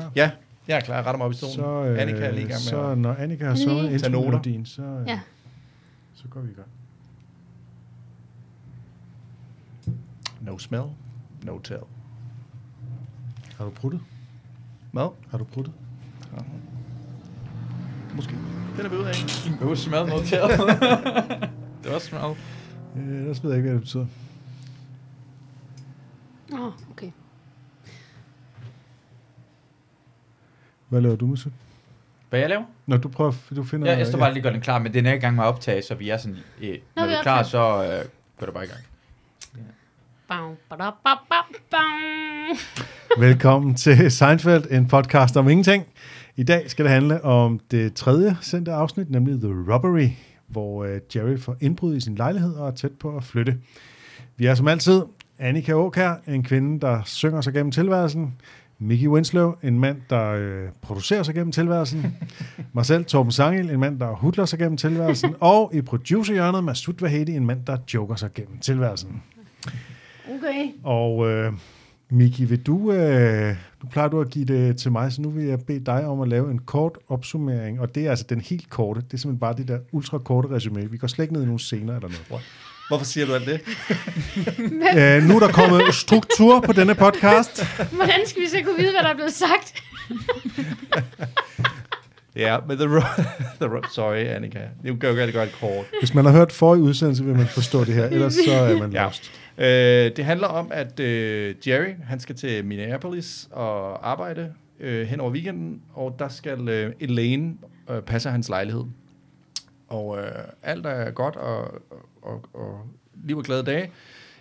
klar? Ja, jeg er klar. Jeg retter mig op i stolen. Så, øh, Annika er lige i gang med så at- når Annika har noter. intromelodien, så, øh, Ja. så går vi i gang. No smell, no tell. Har du pruttet? Hvad? Har du pruttet? Måske. Den er vi ud af. Det var smad noteret. det var smad. Øh, ellers ved jeg ikke, hvad det betyder. Åh, oh, okay. Hvad laver du, musik? Hvad jeg laver? Når du prøver, du finder... Ja, jeg står bare lige gør den klar, men den er i gang med at optage, så vi er sådan... Øh, når vi vi er er klar, så øh, går det bare i gang. Bam, bada, bam, bam. Velkommen til Seinfeld, en podcast om ingenting. I dag skal det handle om det tredje sendte afsnit, nemlig The Robbery, hvor uh, Jerry får indbrud i sin lejlighed og er tæt på at flytte. Vi er som altid Annika Åkær, en kvinde, der synger sig gennem tilværelsen. Mickey Winslow, en mand, der øh, producerer sig gennem tilværelsen. Mig selv, Torben Sangel, en mand, der hudler sig gennem tilværelsen. Og i producerhjørnet, Masud Vahedi, en mand, der joker sig gennem tilværelsen. Okay. Og øh, Miki, vil du, øh, nu plejer du at give det til mig, så nu vil jeg bede dig om at lave en kort opsummering, og det er altså den helt korte, det er simpelthen bare det der ultra korte resume. Vi går slet ikke ned i nogle scener eller noget. Hvorfor siger du alt det? Øh, nu er der kommet struktur på denne podcast. Hvordan skal vi så kunne vide, hvad der er blevet sagt? Ja, men The, ro- the ro- Sorry, Annika. Nu kan jeg det kort. Hvis man har hørt forrige udsendelse, vil man forstå det her, ellers så er man Ja. lost. Øh, det handler om, at øh, Jerry, han skal til Minneapolis og arbejde øh, hen over weekenden, og der skal øh, Elaine øh, passe hans lejlighed. Og øh, alt er godt, og, og, og liv og glade dage,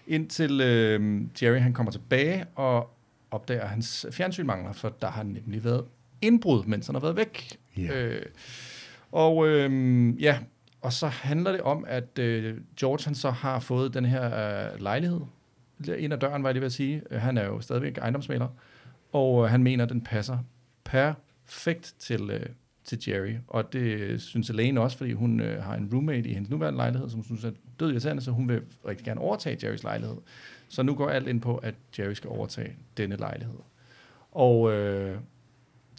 indtil øh, Jerry han kommer tilbage og opdager, at hans fjernsyn mangler, for der har nemlig været indbrud, mens han har været væk. Ja. Øh, og øh, ja, og så handler det om, at øh, George han så har fået den her øh, lejlighed. Ind ad døren, var jeg lige ved at sige. Han er jo stadigvæk ejendomsmaler. Og øh, han mener, at den passer perfekt til, øh, til Jerry. Og det synes Elaine også, fordi hun øh, har en roommate i hendes nuværende lejlighed, som hun synes er død irriterende, så hun vil rigtig gerne overtage Jerrys lejlighed. Så nu går alt ind på, at Jerry skal overtage denne lejlighed. Og øh,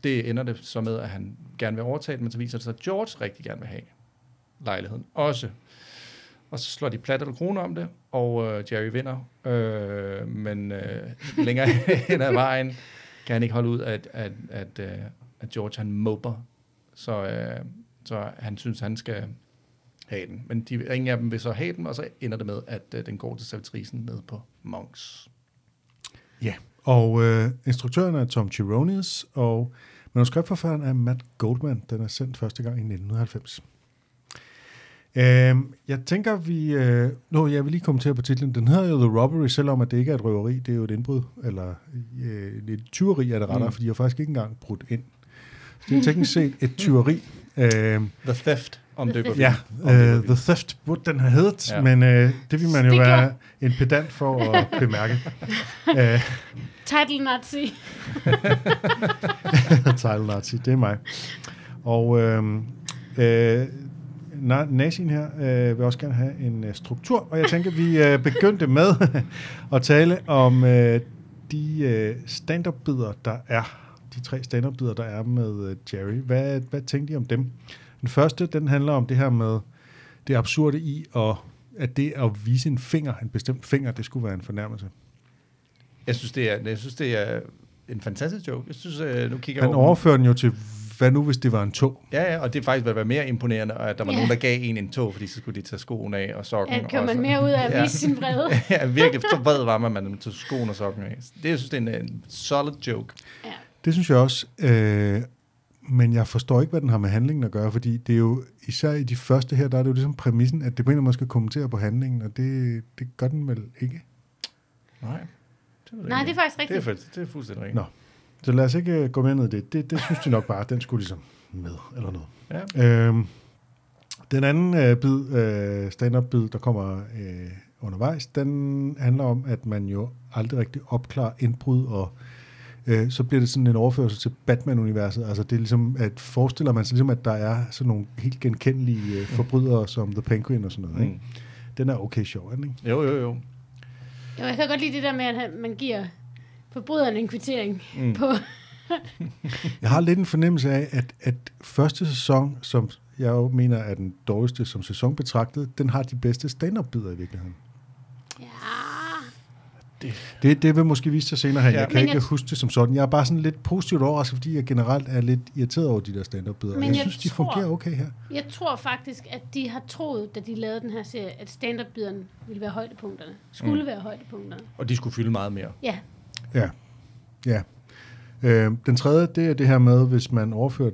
det ender det så med, at han gerne vil overtage den, men så viser det sig, at George rigtig gerne vil have lejligheden også. Og så slår de plat eller kroner om det, og øh, Jerry vinder. Øh, men øh, længere hen ad vejen kan han ikke holde ud, at, at, at, øh, at George han mobber. Så, øh, så han synes, han skal have den. Men de, ingen af dem vil så have den, og så ender det med, at øh, den går til servitrisen ned på Monks. Ja, og øh, instruktøren er Tom Chironis, og manuskriptforfatteren er Matt Goldman. Den er sendt første gang i 1990. Øhm, jeg tænker, vi... Øh, nå, jeg vil lige kommentere på titlen. Den hedder jo The Robbery, selvom at det ikke er et røveri. Det er jo et indbrud, eller øh, et tyveri er det rettere, mm. Fordi jeg har faktisk ikke engang brudt ind. Så det er teknisk set et tyveri. Øhm, The Theft omdøber vi. Ja, vi. The Theft burde den have heddet, ja. Men uh, det vil man jo Stikker. være en pedant for at bemærke. Uh, Title Nazi. Title Nazi, det er mig. Og øhm, øh, na- nazien her øh, vil også gerne have en øh, struktur, og jeg tænker, vi øh, begyndte med at tale om øh, de øh, stand-up-bidder, der er. De tre stand-up-bidder, der er med øh, Jerry. Hvad, hvad tænkte I om dem? Den første, den handler om det her med det absurde i, at, at det at vise en finger, en bestemt finger, det skulle være en fornærmelse. Jeg synes, det er, jeg synes, det er en fantastisk joke. Jeg synes, øh, nu kigger jeg Han over- overfører den jo til, hvad nu hvis det var en tog? Ja, ja, og det er faktisk været mere imponerende, at der var Ja. nogen, der gav en en tog, fordi så skulle de tage skoen af og sokken. Ja, kan man mere ud af at ja. vise sin vrede? ja, virkelig. Så vred var man, at man tog skoen og sokken af. Det, jeg synes, det er en, en solid joke. Ja. Det synes jeg også. Øh, men jeg forstår ikke, hvad den har med handlingen at gøre, fordi det er jo, især i de første her, der er det jo ligesom præmissen, at det på en eller anden måde skal kommentere på handlingen, og det, det gør den vel ikke. Nej, det Nej, det er faktisk det er, rigtigt. det er fuldstændig rigtigt. Nå. Så lad os ikke øh, gå mere ned i det. det. Det synes de nok bare, den skulle ligesom med, eller noget. Ja. Øhm, den anden øh, bid, øh, stand-up-bid, der kommer øh, undervejs, den handler om, at man jo aldrig rigtig opklarer indbrud, og øh, så bliver det sådan en overførsel til Batman-universet. Altså det er ligesom, at forestiller man sig ligesom, at der er sådan nogle helt genkendelige øh, forbrydere som The Penguin og sådan noget. Ikke? Mm. Den er okay sjov, ikke? Jo, jo, jo. Jo, jeg kan godt lide det der med, at man giver forbryderen en kvittering Mm. mm. på, Jeg har lidt en fornemmelse af, at, at første sæson, som jeg jo mener er den dårligste som sæson betragtet, den har de bedste stand-up-bidder i virkeligheden. Ja. Det, det vil måske vise sig senere her. Ja. Jeg kan Men ikke jeg- huske det som sådan. Jeg er bare sådan lidt positivt overrasket, fordi jeg generelt er lidt irriteret over de der stand-up-bidder. Men Jeg, jeg synes, de tror- fungerer okay her. Jeg tror faktisk, at de har troet, da de lavede den her serie, at stand-up-biderne ville være højdepunkterne. Skulle mm. være højdepunkterne. Og de skulle fylde meget mere. Ja, Ja, ja. Øh, den tredje, det er det her med, hvis man overfører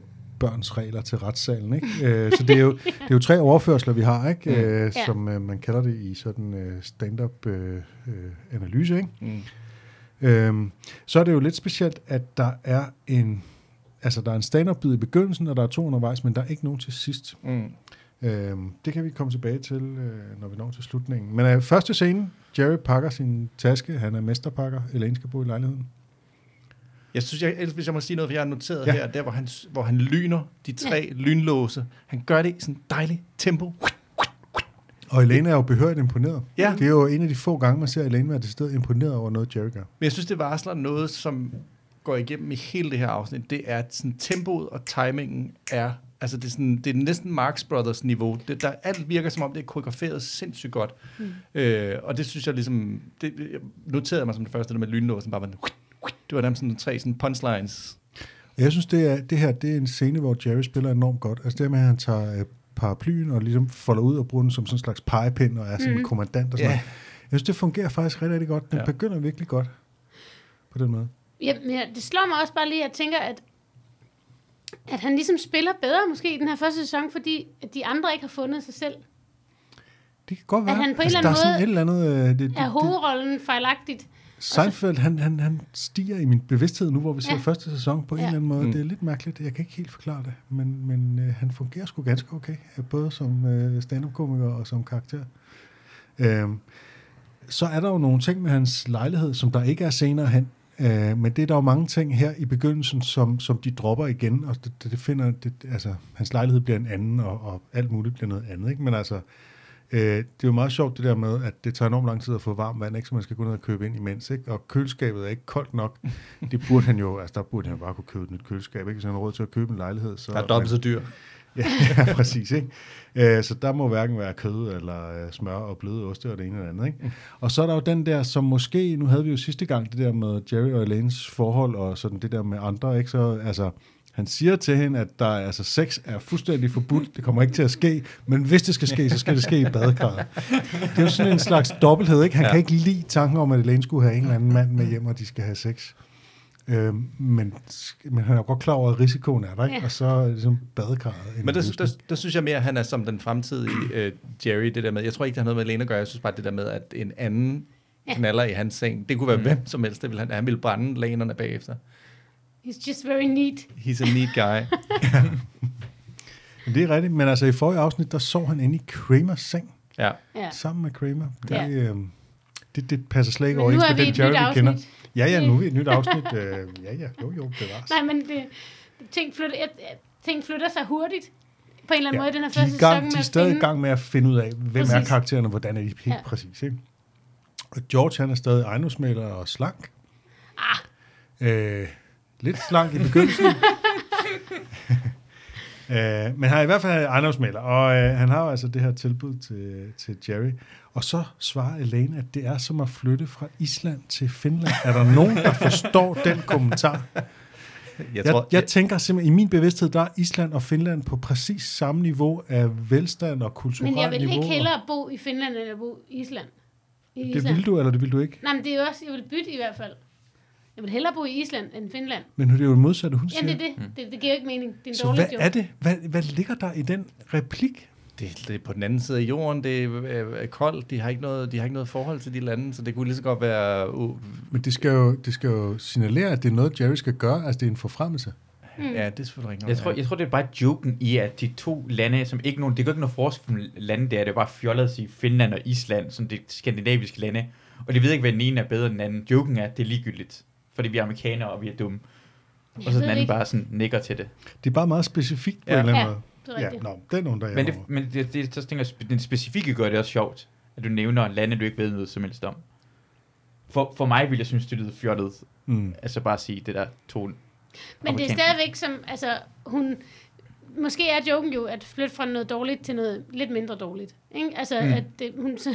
børns regler til retssalen. Ikke? Øh, så det er, jo, det er jo tre overførsler, vi har, ikke? Øh, Ja. som øh, man kalder det i sådan øh, stand-up-analyse. ikke? Mm. Øhm, så er det jo lidt specielt, at der er en, altså der er en stand-up-bid i begyndelsen, og der er to undervejs, men der er ikke nogen til sidst. Mm. Øhm, det kan vi komme tilbage til, øh, når vi når til slutningen. Men øh, første scene, Jerry pakker sin taske, han er mesterpakker, Elaine skal bo i lejligheden. Jeg synes, jeg, ellers, hvis jeg må sige noget, for jeg har noteret Ja. her, der hvor han, hvor han lyner de tre ja. lynlåse. Han gør det i sådan en dejlig tempo. Og Elaine er jo behørigt imponeret. Ja. Det er jo en af de få gange, man ser Elaine være til stede imponeret over noget, Jerry gør. Men jeg synes, det varsler noget, som går igennem i hele det her afsnit. Det er, at sådan, tempoet og timingen er... Altså, det er, sådan, det er næsten Marx Brothers niveau. Det, der, alt virker, som om det er koreograferet sindssygt godt. Mm. Øh, og det synes jeg ligesom... Det, jeg noterede mig som det første, der med lynlåsen. Bare var, det var nærmest sådan tre sådan punchlines. Jeg synes, det, er, det her det er en scene, hvor Jerry spiller enormt godt. Altså det med, at han tager øh, paraplyen og ligesom folder ud og bruger den som sådan en slags pegepind og er sådan en kommandant og sådan Ja. noget. Jeg synes, det fungerer faktisk rigtig, rigtig godt. Den Ja. begynder virkelig godt på den måde. ja, men ja, det slår mig også bare lige, at jeg tænker, at, at han ligesom spiller bedre måske i den her første sæson, fordi at de andre ikke har fundet sig selv. Det kan godt være. han på en altså, eller der anden er sådan måde et eller andet... Øh, det, det, Er det, hovedrollen fejlagtigt? Seinfeld, han, han, han stiger i min bevidsthed nu, hvor vi ser Ja. første sæson på en Ja. eller anden måde. Mm. Det er lidt mærkeligt. Jeg kan ikke helt forklare det. Men, men øh, han fungerer sgu ganske okay. øh, Både som øh, stand-up-komiker og som karakter. Øhm, så er der jo nogle ting med hans lejlighed, som der ikke er senere hen. Øh, men det er der jo mange ting her i begyndelsen, som, som de dropper igen, og det, det, det finder, det, altså, hans lejlighed bliver en anden, og, og alt muligt bliver noget andet, ikke? Men altså, øh, det er jo meget sjovt det der med, at det tager enormt lang tid at få varmt vand, ikke? Så man skal gå ned og købe ind imens, ikke? Og køleskabet er ikke koldt nok. Det burde han jo, altså der burde han bare kunne købe et nyt køleskab, ikke? Hvis han har råd til at købe en lejlighed. Så, Der er dobbelt så dyr. Ja, ja præcis. Ikke? Øh, så der må hverken være kød eller øh, smør og bløde oste og det ene eller andet. Ikke? Og så er der jo den der, som måske, nu havde vi jo sidste gang det der med Jerry og Elaines forhold og sådan det der med andre. Ikke? Så, altså, han siger til hende, at der, er- altså, sex er fuldstændig forbudt. Det kommer ikke til at ske. Men hvis det skal ske, så skal det ske i badekarret. Det er jo sådan en slags dobbelthed. Ikke? Han ja. kan ikke lide tanken om, at Elaine skulle have en eller anden mand med hjem, og de skal have sex. Øh, men, men han er jo godt klar over, at risikoen er der, ikke? Ja. og så er ligesom badekarret. en Men der, der, der synes jeg mere, at han er som den fremtidige øh, Jerry, det der med, jeg tror ikke, det har noget med Lene at gøre, jeg synes bare det der med, at en anden knaller i hans seng, det kunne være mm. hvem som helst, det ville han, han ville brænde lænerne bagefter. He's just very neat. He's a neat guy. Men Det er rigtigt, men altså i forrige afsnit, der sov han inde i Kramers seng, ja. Ja. sammen med Kramer. Det, Ja. øh, det, det passer slet ikke Men overens er med den Jerry, vi kender. Ja, ja, nu er vi et nyt afsnit. øh, ja, ja, jo, jo, det var Nej, men det, ting, flytter, ting flytter sig hurtigt på en eller anden måde i den her de, er første i gang, sæson. de med er at stadig i gang med at finde ud af, hvem er Præcis. karaktererne, hvordan er de helt ja. Ja. præcis. Ikke? Og George, han er stadig ejendomsmaler og slank. Ah, Øh, lidt slank i begyndelsen. øh, men han er i hvert fald ejendomsmaler, og øh, han har jo altså det her tilbud til, til Jerry. Og så svarer Elaine, at det er som at flytte fra Island til Finland. Er der nogen, der forstår den kommentar? Jeg tror, jeg, jeg tænker simpelthen, i min bevidsthed, der er Island og Finland på præcis samme niveau af velstand og kulturelt men jeg vil niveau. ikke hellere bo i Finland, end at bo i Island. I Det Island. vil du, eller det vil du ikke? Nej, men det er jo også, jeg vil bytte i hvert fald. Jeg vil hellere bo i Island end Finland. Men det er jo det modsatte, hun Jamen, siger. det er det. det. Det giver jo ikke mening. Det er en Så dårlig hvad joke. er det? Hvad, hvad ligger der i den replik? det, det er på den anden side af jorden, det er, øh, er koldt, de har, ikke noget, de har ikke noget forhold til de lande, så det kunne lige så godt være... Uh, Men det skal, jo, det skal jo signalere, at det er noget, Jerry skal gøre. Altså, det er en forfremmelse. Mm. Ja, det er selvfølgelig ikke Jeg tror, jeg tror, det er bare joken i, at de to lande, som ikke nogen, det gør ikke noget forskel for lande der, det er bare fjollet at sige Finland og Island, som det skandinaviske lande. Og de ved ikke, hvad den ene er bedre end den anden. Joken er, at det er ligegyldigt, fordi vi er amerikanere, og vi er dumme. Jeg Og så den anden ikke. bare sådan nikker til det. Det er bare meget specifikt på Ja. en eller anden Ja, måde. det er Ja, rigtigt. den undrer jeg Men, det, over. men det, det, så tænker jeg, den specifikke gør det også sjovt, at du nævner lande, du ikke ved noget som helst om. For, for mig ville jeg synes, det lyder fjollet. Mm. Altså bare at sige det der to Men det er stadigvæk som, altså, hun... Måske er joken jo at flytte fra noget dårligt til noget lidt mindre dårligt. Ikke? Altså, mm. at det, hun... Så,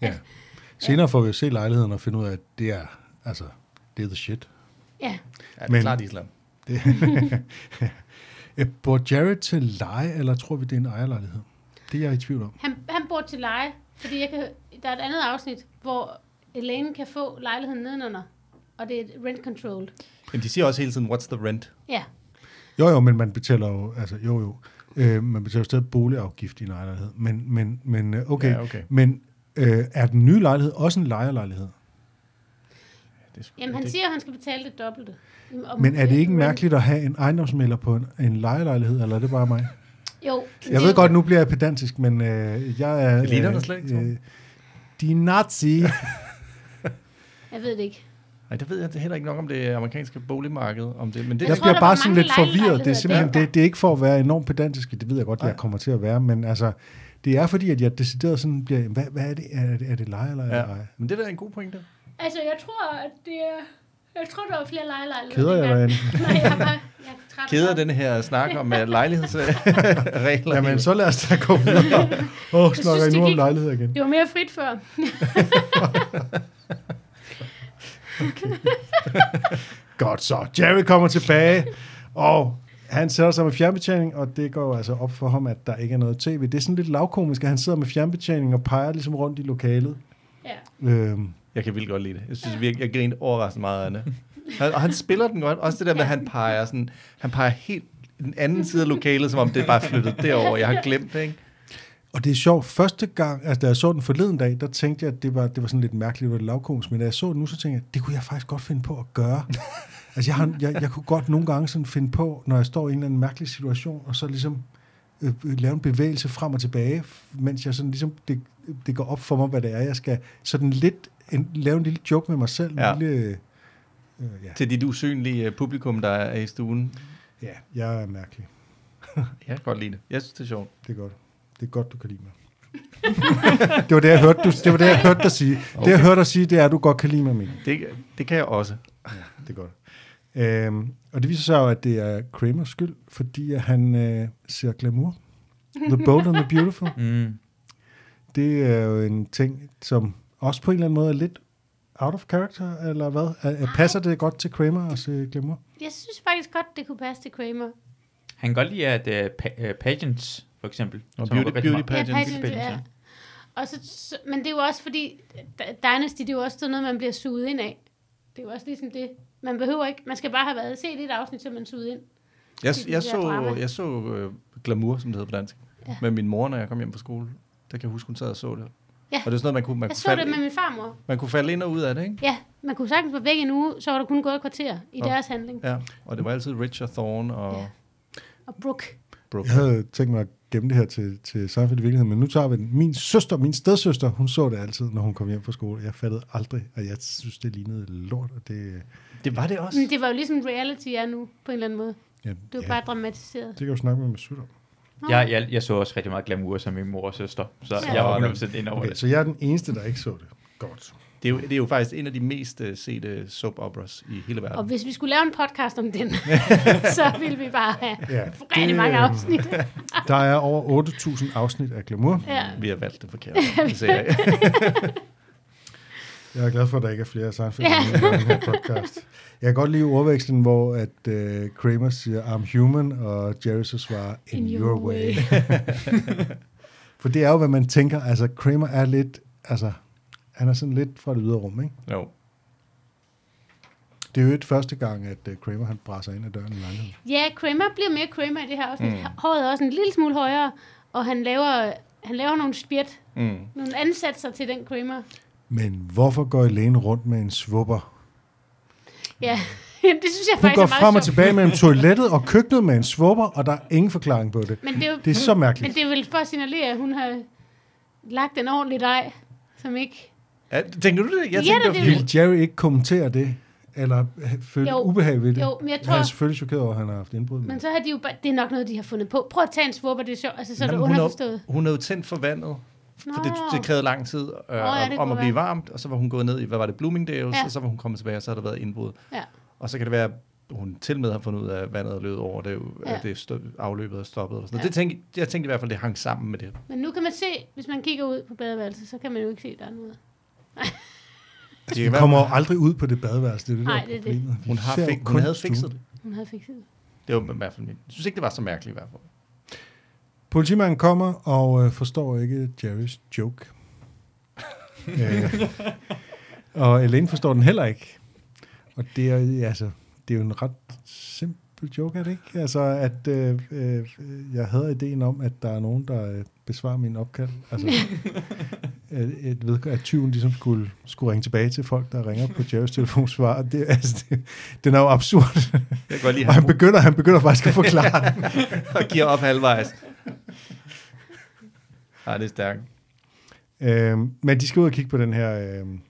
Ja. Senere får vi jo se lejligheden og finde ud af, at det er, altså, det er the shit. ja, Ja, det er Men- klart Island. Øh, Bor Jared til leje, eller tror vi, det er en ejerlejlighed? Det er jeg i tvivl om. han, han bor til leje, fordi jeg kan, der er et andet afsnit, hvor Elaine kan få lejligheden nedenunder, og det er rent controlled. Men de siger også hele tiden, what's the rent? Ja, Jo, jo, men man betaler jo, altså, jo, jo, øh, man betaler jo stadig boligafgift i en ejerlejlighed. Men, men, men øh, okay. Ja, okay. Men øh, er den nye lejlighed også en lejerlejlighed? Det sgu- Jamen, han det, siger, at han skal betale det dobbelte. Om- Men er det ikke mærkeligt at have en ejendomsmælder på en, en lejelejlighed, eller er det bare mig? Jo. Jeg ved godt, nu bliver jeg pedantisk, men øh, jeg er... Det ligner øh, dig slet ikke, øh, De nazi. Jeg ved det ikke. Nej, det ved jeg heller ikke nok om det amerikanske boligmarked. Om det, men det, Jeg Jeg tror, bliver bare sådan lidt forvirret. Det er simpelthen, det, det er ikke for at være enormt pedantisk, det ved jeg godt, jeg Nej. kommer til at være, men altså, det er fordi, at jeg decideret sådan bliver, hvad, hvad er det? Er det, er det leje eller er ja. eje? Men det der er en god pointe. Altså, jeg tror, at det er... Jeg tror, der var flere lejelejligheder. Keder jeg dig? Nej, jeg er bare... Jeg er træt af Keder den her snak om lejlighedsregler. Jamen, så lad os da gå videre. Åh, oh, snakker I det nu om lejlighed igen? Det var mere frit før. Godt så. Jerry kommer tilbage, og han sætter sig med fjernbetjening, og det går jo altså op for ham, at der ikke er noget tv. Det er sådan lidt lavkomisk, at han sidder med fjernbetjening og peger ligesom rundt i lokalet. Ja. Øhm, Jeg kan vildt godt lide det. Jeg synes virkelig, jeg griner overraskende meget af det. Han, og han spiller den godt. Også det der med, at han peger, sådan, han peger helt den anden side af lokalet, som om det er bare flyttet derover. Jeg har glemt det, ikke? Og det er sjovt, første gang, altså da jeg så den forleden dag, der tænkte jeg, at det var, det var sådan lidt mærkeligt, det var lavkomisk, men da jeg så den nu, så tænkte jeg, det kunne jeg faktisk godt finde på at gøre. altså jeg, har, jeg, jeg kunne godt nogle gange sådan finde på, når jeg står i en eller anden mærkelig situation, og så ligesom øh, øh, lave en bevægelse frem og tilbage, mens jeg sådan ligesom, det, det går op for mig, hvad det er, jeg skal sådan lidt, en, lave en lille joke med mig selv, Ja. en lille, øh, ja, Til dit usynlige øh, publikum, der er i stuen. ja, jeg er mærkelig. Jeg kan godt lide det. Jeg synes, det er sjovt. Det er godt. Det er godt, du kan lide mig. det var det, jeg hørte, du, det var det, jeg hørte dig sige. Okay. Det, jeg hørte dig sige, det er, at du godt kan lide mig, Mikkel. Det, det kan jeg også. Det er godt. Øhm, og det viser sig jo, at det er Kramers skyld, fordi han øh, ser glamour. The Bold and the Beautiful. Mm. Det er jo en ting, som også på en eller anden måde er lidt out of character, eller hvad? Er, er, passer det godt til Kramer at se glamour? Jeg synes faktisk godt, det kunne passe til Kramer. Han kan godt lide, at uh, pa- uh, pageants, for eksempel. Og beauty- er beauty meget- pageants. Ja, pageants, pageants, ja. ja. Og så, så, men det er jo også fordi, Dynasty, det er jo også sådan noget, man bliver suget ind af. Det er jo også ligesom det. Man behøver ikke, man skal bare have været set et afsnit, så man suget ind. Jeg, Det jeg drama. så, jeg så uh, Glamour, som det hedder på dansk, ja. med min mor, når jeg kom hjem fra skole. Der kan jeg huske, hun sad og så det. Ja. Og det er sådan noget, man kunne, man Jeg kunne, så det falde, med min farmor. man kunne falde ind og ud af det, ikke? Ja, man kunne sagtens være væk en uge, så var der kun gået et kvarter i Nå. deres handling. Ja, og det var altid Richard Thorne og Ja. Og Brooke. Brooke. Jeg havde tænkt mig at gemme det her til, til Seinfeld i virkeligheden, men nu tager vi den. Min søster, min stedsøster, hun så det altid, når hun kom hjem fra skole. Jeg fattede aldrig, og jeg synes, det lignede lort, og det... Det var det også. Men det var jo ligesom reality er nu, på en eller anden måde. Ja, Det var ja, bare dramatiseret. det kan du snakke med Masud om. Jeg, jeg, jeg så også rigtig meget glamour som min mor og søster, så Ja. jeg var 100% ind over Okay, det. så jeg er den eneste, der ikke så det. Godt. Det er, jo, det er jo faktisk en af de mest uh, sete soap operas i hele verden. Og hvis vi skulle lave en podcast om den, så ville vi bare have Ja, rigtig mange øh, afsnit. Der er over 8.000 afsnit af Glamour. Ja. Vi har valgt det forkert. Det ser jeg. Jeg er glad for, at der ikke er flere Seinfeld Ja. i den her podcast. Jeg kan godt lide ordvekslen, hvor at uh, Kramer siger, I'm human, og Jerry så svarer, in, in your, way. For det er jo, hvad man tænker. Altså, Kramer er lidt, altså, han er sådan lidt fra det ydre rum, ikke? Jo. Det er jo ikke første gang, at uh, Kramer han brænder ind ad døren i lejligheden. Ja, Kramer bliver mere Kramer i det her afsnit. Mm. Mm. Håret er også en lille smule højere, og han laver, han laver nogle spjæt, Mm. nogle ansatser til den Kramer. Men hvorfor går Elaine rundt med en svupper? Ja, det synes jeg Hun faktisk går er meget frem og sjovt. tilbage mellem toilettet og køkkenet med en svupper, og der er ingen forklaring på det. Men det er jo, Det er så men mærkeligt. det er vel for at signalere, at hun har lagt en ordentlig dej, som ikke... Ja, tænker du det? Jeg Ja, tænkte, det det Vil Jerry ikke kommentere det? Eller føle Jo. ubehag ved det? Jo, men jeg Han tror... er selvfølgelig chokeret over, at han har haft indbrud. Men Men så har de jo bare, det er nok noget, de har fundet på. Prøv at tage en svupper, det er sjovt. Altså, så er det Jamen, hun, underforstået. er, hun er jo tændt for vandet. Nå, For det, det krævede lang tid øh, ja, oh, det om at blive være. varmt, og så var hun gået ned i, hvad var det, Bloomingdale's, Ja. og så var hun kommet tilbage, og så har der været indbrud. Ja. Og så kan det være, hun til med har fundet ud af, at vandet er løbet over, det er Ja. ja. at det er stø- afløbet er stoppet. Og sådan. Ja. Ja. Det tænkte, jeg tænkte i hvert fald, det hang sammen med det. Men nu kan man se, hvis man kigger ud på badeværelset, så kan man jo ikke se, at der er noget. Det være, kommer jo aldrig ud på det badeværelse, det er det, der Nej, er det er det. problemet. Vi Hun, har fik, hun kun havde fikset det. Hun havde fikset det. Det var i hvert fald min. Jeg synes ikke, det var så mærkeligt i hvert fald. Politimanden kommer og øh, forstår ikke Jerrys joke. øh, og Elaine forstår den heller ikke. Og det er, altså, det er jo en ret simpel joke, er det ikke? Altså, at øh, øh, jeg havde ideen om, at der er nogen, der øh, besvarer min opkald. Altså, at, et ved, at tyven ligesom skulle, skulle ringe tilbage til folk, der ringer på Jerrys telefonsvar. Det, altså, det, den er jo absurd. Jeg kan godt lide, og han begynder, han begynder faktisk at forklare den. og giver op halvvejs. Nej, det er stærkt. Øhm, men de skal ud og kigge på den her... Øhm...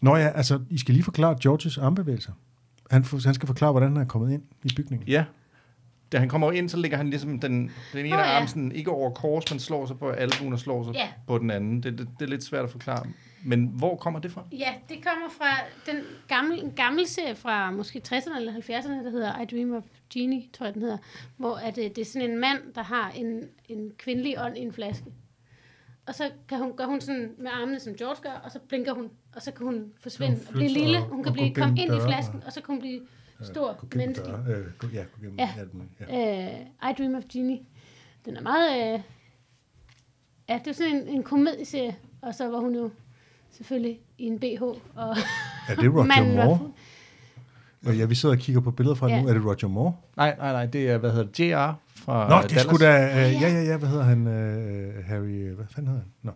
Nå ja, altså, I skal lige forklare Georges armbevægelser. Han, for, han skal forklare, hvordan han er kommet ind i bygningen. Ja. Da han kommer ind, så ligger han ligesom den, den ene oh, ja. arm sådan, ikke over kors, men slår sig på albuen og slår sig Ja. på den anden. Det, det, det er lidt svært at forklare. Men hvor kommer det fra? Ja, det kommer fra den gamle, en gammel serie fra måske 60'erne eller 70'erne, der hedder I Dream of Genie, tror jeg den hedder, hvor at, øh, det er sådan en mand, der har en, en kvindelig ånd i en flaske. Og så kan hun, gør hun sådan med armene, som George gør, og så blinker hun, og så kan hun forsvinde hun og blive lille. Hun og kan blive, komme ind i flasken, og så kan hun blive stor, gennem menneskelig. døre. Øh, ja, gå gennem Ja. Ja. Øh, I Dream of Genie. Den er meget... Øh, ja, det er sådan en, en komedieserie, og så var hun jo selvfølgelig i en BH. Og Er det Roger var Moore? fuld. Og ja, vi sidder og kigger på billeder fra Ja. ja. nu. Er det Roger Moore? Nej, nej, nej, det er, hvad hedder det, JR fra Nå, det Dallas. da... Øh, ja, ja, ja, hvad hedder han? Øh, Harry... øh, Hvad fanden hedder han? Nå.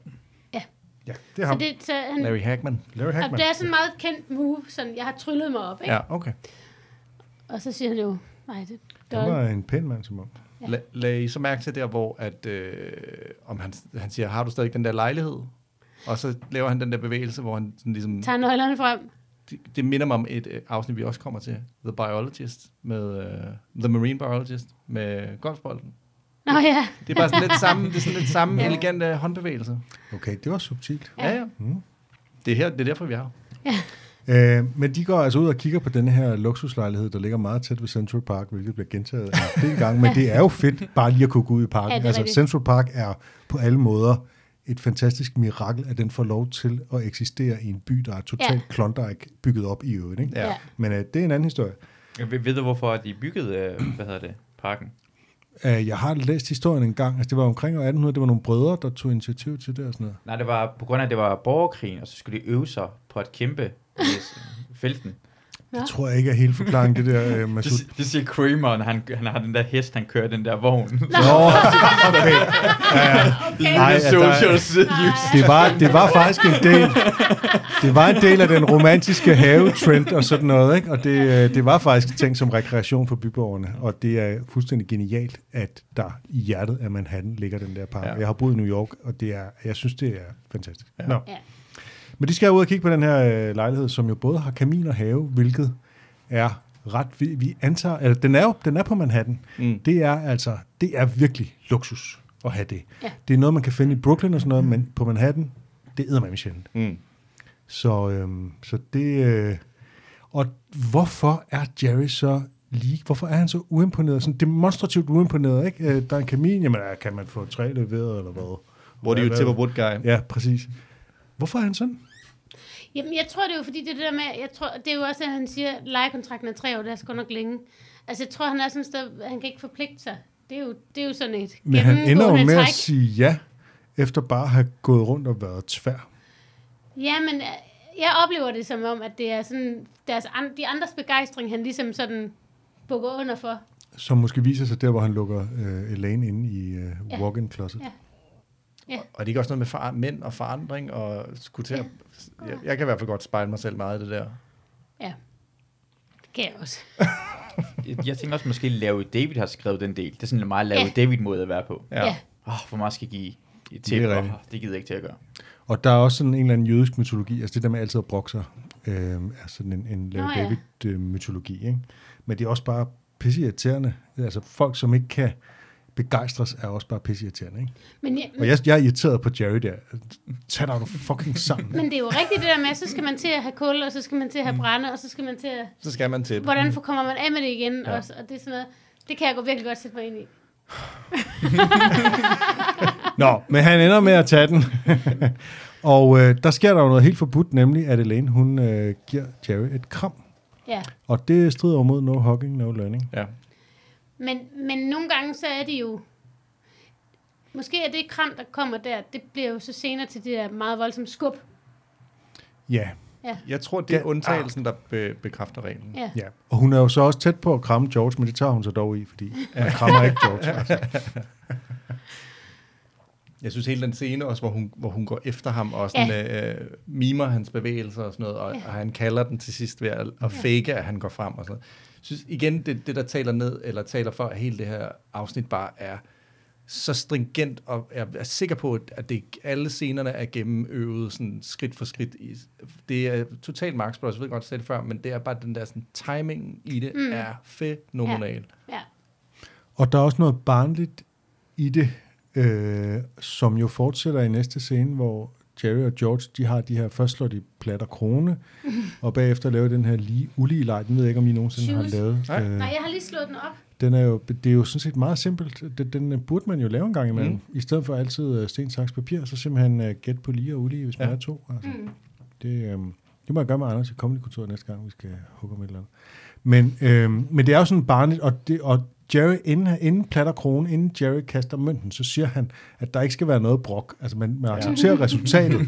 Ja. Ja, det er Så ham. det, så han, Larry Hagman. Larry og Hackman. det er sådan en meget kendt move, sådan, jeg har tryllet mig op, ikke? Ja, okay. Og så siger han jo, nej, det gør Han var en pæn mand, som om. Ja. La, lagde I så mærke til der, hvor at, øh, om han, han siger, har du stadig den der lejlighed? Og så laver han den der bevægelse, hvor han sådan ligesom... tager nøglerne frem. Det, det minder mig om et øh, afsnit, vi også kommer til. The Biologist, med øh, The Marine Biologist, med golfbolden. Nå ja, Det er bare sådan lidt samme, det er sådan lidt samme Ja. elegante håndbevægelse. Okay, det var subtilt. Ja. Ja, ja. Mm. Det er, her, det er derfor, vi er her. Øh, men de går altså ud og kigger på den her luksuslejlighed, der ligger meget tæt ved Central Park, hvilket bliver gentaget en del gange. Men det er jo fedt bare lige at kunne gå ud i parken. Ja, det altså. Central Park er på alle måder et fantastisk mirakel, at den får lov til at eksistere i en by, der er totalt Ja. Klondike bygget op i øvrigt. Ikke? Ja. Men øh, det er en anden historie. Jeg ved, ved du, hvorfor de byggede, øh, hvad hedder det, parken? Øh, jeg har læst historien en gang. Altså, det var omkring år 1800. Det var nogle brødre, der tog initiativ til det og sådan noget. Nej, det var på grund af, at det var borgerkrigen, og så skulle de øve sig på at kæmpe i felten. Nå. Det tror jeg ikke er hele forklaringen, det der øh, Masud. Det, det siger Kramer, når han, han har den der hest, han kører den der vogn. Nå, okay. Ja, ja. Okay. Nej, der- Nej. Det var, det var faktisk en del, det var en del af den romantiske havetrend og sådan noget, ikke? Og det, øh, det var faktisk tænkt som rekreation for byborgerne, og det er fuldstændig genialt, at der i hjertet af Manhattan ligger den der park. Ja. Ja. Jeg har boet i New York, og det er, jeg synes, det er fantastisk. Ja. Ja. Nå. Ja. Men de skal ud og kigge på den her øh, lejlighed, som jo både har kamin og have, hvilket er ret, vi, vi antager, eller den er jo, den er på Manhattan. Mm. Det er altså, det er virkelig luksus at have det. Ja. Det er noget, man kan finde i Brooklyn og sådan noget, men på Manhattan, det æder man sjældent. Mm. Så, øhm, så det... Øh, og hvorfor er Jerry så lige... Hvorfor er han så uimponeret? Sådan demonstrativt uimponeret, ikke? Øh, der er en kamin, jamen kan man få træ leveret, eller hvad? What do you tip a wood guy? Ja, præcis. Hvorfor er han sådan? Jamen, jeg tror, det er jo fordi, det er der med, jeg tror, det er jo også, at han siger, at lejekontrakten er tre år, det er sgu nok længe. Altså, jeg tror, han er sådan et sted, han kan ikke forpligte sig. Det er jo, det er jo sådan et Men han ender jo med træk. at sige ja, efter bare at have gået rundt og været tvær. Ja, men øh, jeg oplever det som om, at det er sådan, deres de andres begejstring, han ligesom sådan bukker under for. Som måske viser sig der, hvor han lukker øh, Elaine inde i øh, Ja. walk-in closet. Ja. Og er det ikke også noget med for, mænd og forandring? Og skulle til at, jeg, jeg kan i hvert fald godt spejle mig selv meget i det der. Ja, det kan jeg også. Jeg, jeg tænker også, måske Larry David har skrevet den del. Det er sådan en meget Larry Ja. David-måde at være på. Ja. ja. Åh, oh, hvor meget skal give et Det tip? er Oh, det gider jeg ikke til at gøre. Og der er også sådan en eller anden jødisk mytologi, altså det der med altid at brokke sig, øh, er sådan en, en Larry Nå ja. David-mytologi. Ikke? Men det er også bare pisse irriterende. Altså folk, som ikke kan begejstres er også bare pisseirriterende, ikke? Men, ja, Og jeg, jeg er irriteret på Jerry der. Tag dig nu fucking sammen. men det er jo rigtigt det der med, så skal man til at have kul, og så skal man til at have brænde, og så skal man til at... Så skal man til det. Hvordan får- kommer man af med det igen? Ja. Også, og det er sådan noget, det kan jeg gå virkelig godt sætte mig ind i. Nå, men han ender med at tage den. og øh, der sker der jo noget helt forbudt, nemlig at Elaine, hun øh, giver Jerry et kram. Ja. Og det strider mod no hugging, no learning. Ja. Men, men nogle gange, så er det jo... Måske er det kram, der kommer der, det bliver jo så senere til det der meget voldsomme skub. Ja, Jeg tror, det er Ja. undtagelsen, der be- bekræfter reglen. Ja. ja. Og hun er jo så også tæt på at kramme George, men det tager hun så dog i, fordi han krammer ikke George. Altså. Jeg synes hele den scene også, hvor hun, hvor hun går efter ham og sådan, ja. øh, mimer hans bevægelser og sådan noget, og, ja. og han kalder den til sidst ved at, at fake, at han går frem og sådan noget. Jeg synes igen, det, det der taler ned, eller taler for, at hele det her afsnit bare er så stringent, og jeg er sikker på, at det, alle scenerne er gennemøvet sådan skridt for skridt. I, det er totalt Max Bros, jeg ved godt, jeg sagde det før, men det er bare den der sådan, timing i det mm. er fænomenal. Ja. Og der er også noget barnligt i det, øh, som jo fortsætter i næste scene, hvor Jerry og George, de har de her, først slår de platter krone, og bagefter laver den her lige, ulige leg. Den ved jeg ikke, om I nogensinde har Shoes. lavet. Nej. Øh, Nej, jeg har lige slået den op. den er jo, det er jo sådan set meget simpelt. Den, den øh, burde man jo lave en gang imellem. Mm. I stedet for altid øh, sten, saks, papir, så simpelthen uh, gæt på lige og ulige, hvis man Ja. er to. Altså. Mm. Det, øh, det må jeg gøre med Anders i Comedy Kultur næste gang, vi skal hugge om et eller andet. Men, øh, men det er jo sådan barnligt, og, det, og Jerry, inden, inden platter krone, inden Jerry kaster mønten, så siger han, at der ikke skal være noget brok. Altså man, man accepterer resultatet.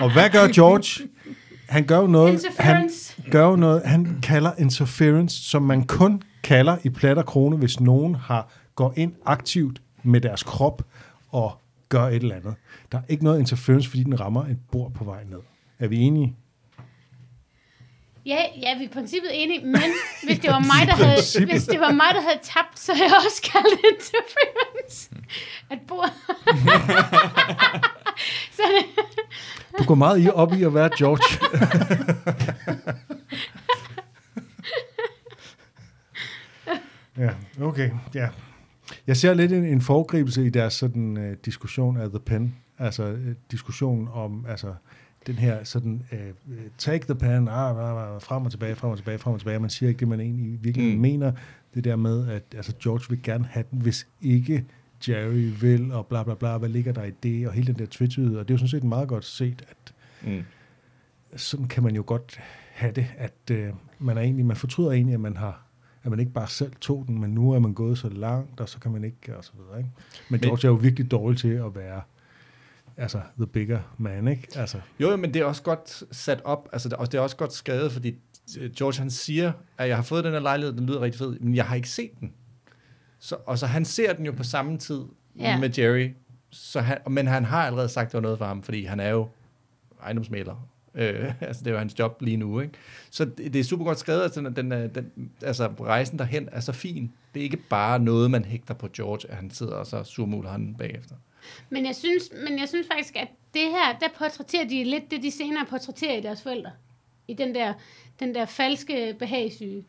Og hvad gør George? Han gør jo noget, han gør jo noget, han kalder interference, som man kun kalder i platter krone, hvis nogen har går ind aktivt med deres krop og gør et eller andet. Der er ikke noget interference, fordi den rammer et bord på vej ned. Er vi enige? Ja, ja, vi er i princippet enige, men hvis det var mig, der havde, hvis det var mig, der havde tabt, så havde jeg også kaldt interference. At bord. så det, Du går meget i op i at være George. ja, okay. Ja. Jeg ser lidt en, en foregribelse i deres sådan uh, diskussion af The Pen. Altså uh, diskussion om altså den her sådan uh, take the pen, ah, ah, ah, frem og tilbage, frem og tilbage, frem og tilbage. Man siger ikke det, man egentlig virkelig Mm. mener. Det der med, at altså, George vil gerne have den, hvis ikke Jerry vil, og bla bla bla, hvad ligger der i det, og hele den der tvetydighed. Og det er jo sådan set meget godt set, at Mm. sådan kan man jo godt have det, at øh, man er egentlig, man fortryder egentlig, at man har at man ikke bare selv tog den, men nu er man gået så langt, og så kan man ikke, og så videre, ikke? Men Men- George er jo virkelig dårlig til at være, altså, the bigger man, ikke? Altså, Jo, men det er også godt sat op, altså det, og det er også godt skrevet, fordi øh, George han siger, at jeg har fået den her lejlighed, den lyder rigtig fed, men jeg har ikke set den. Så, og så han ser den jo på samme tid ja. med Jerry, så han, men han har allerede sagt, at det var noget for ham, fordi han er jo ejendomsmaler. Øh, altså det er jo hans job lige nu, ikke? Så det, det er super godt skrevet, at den, den, er- den, altså rejsen derhen er så fin. Det er ikke bare noget, man hægter på George, at han sidder og så surmuler han bagefter. Men, jeg synes, men jeg synes faktisk, at det her, der portrætterer de lidt det, de senere portrætterer i deres forældre. I den der, den der falske behagssyge,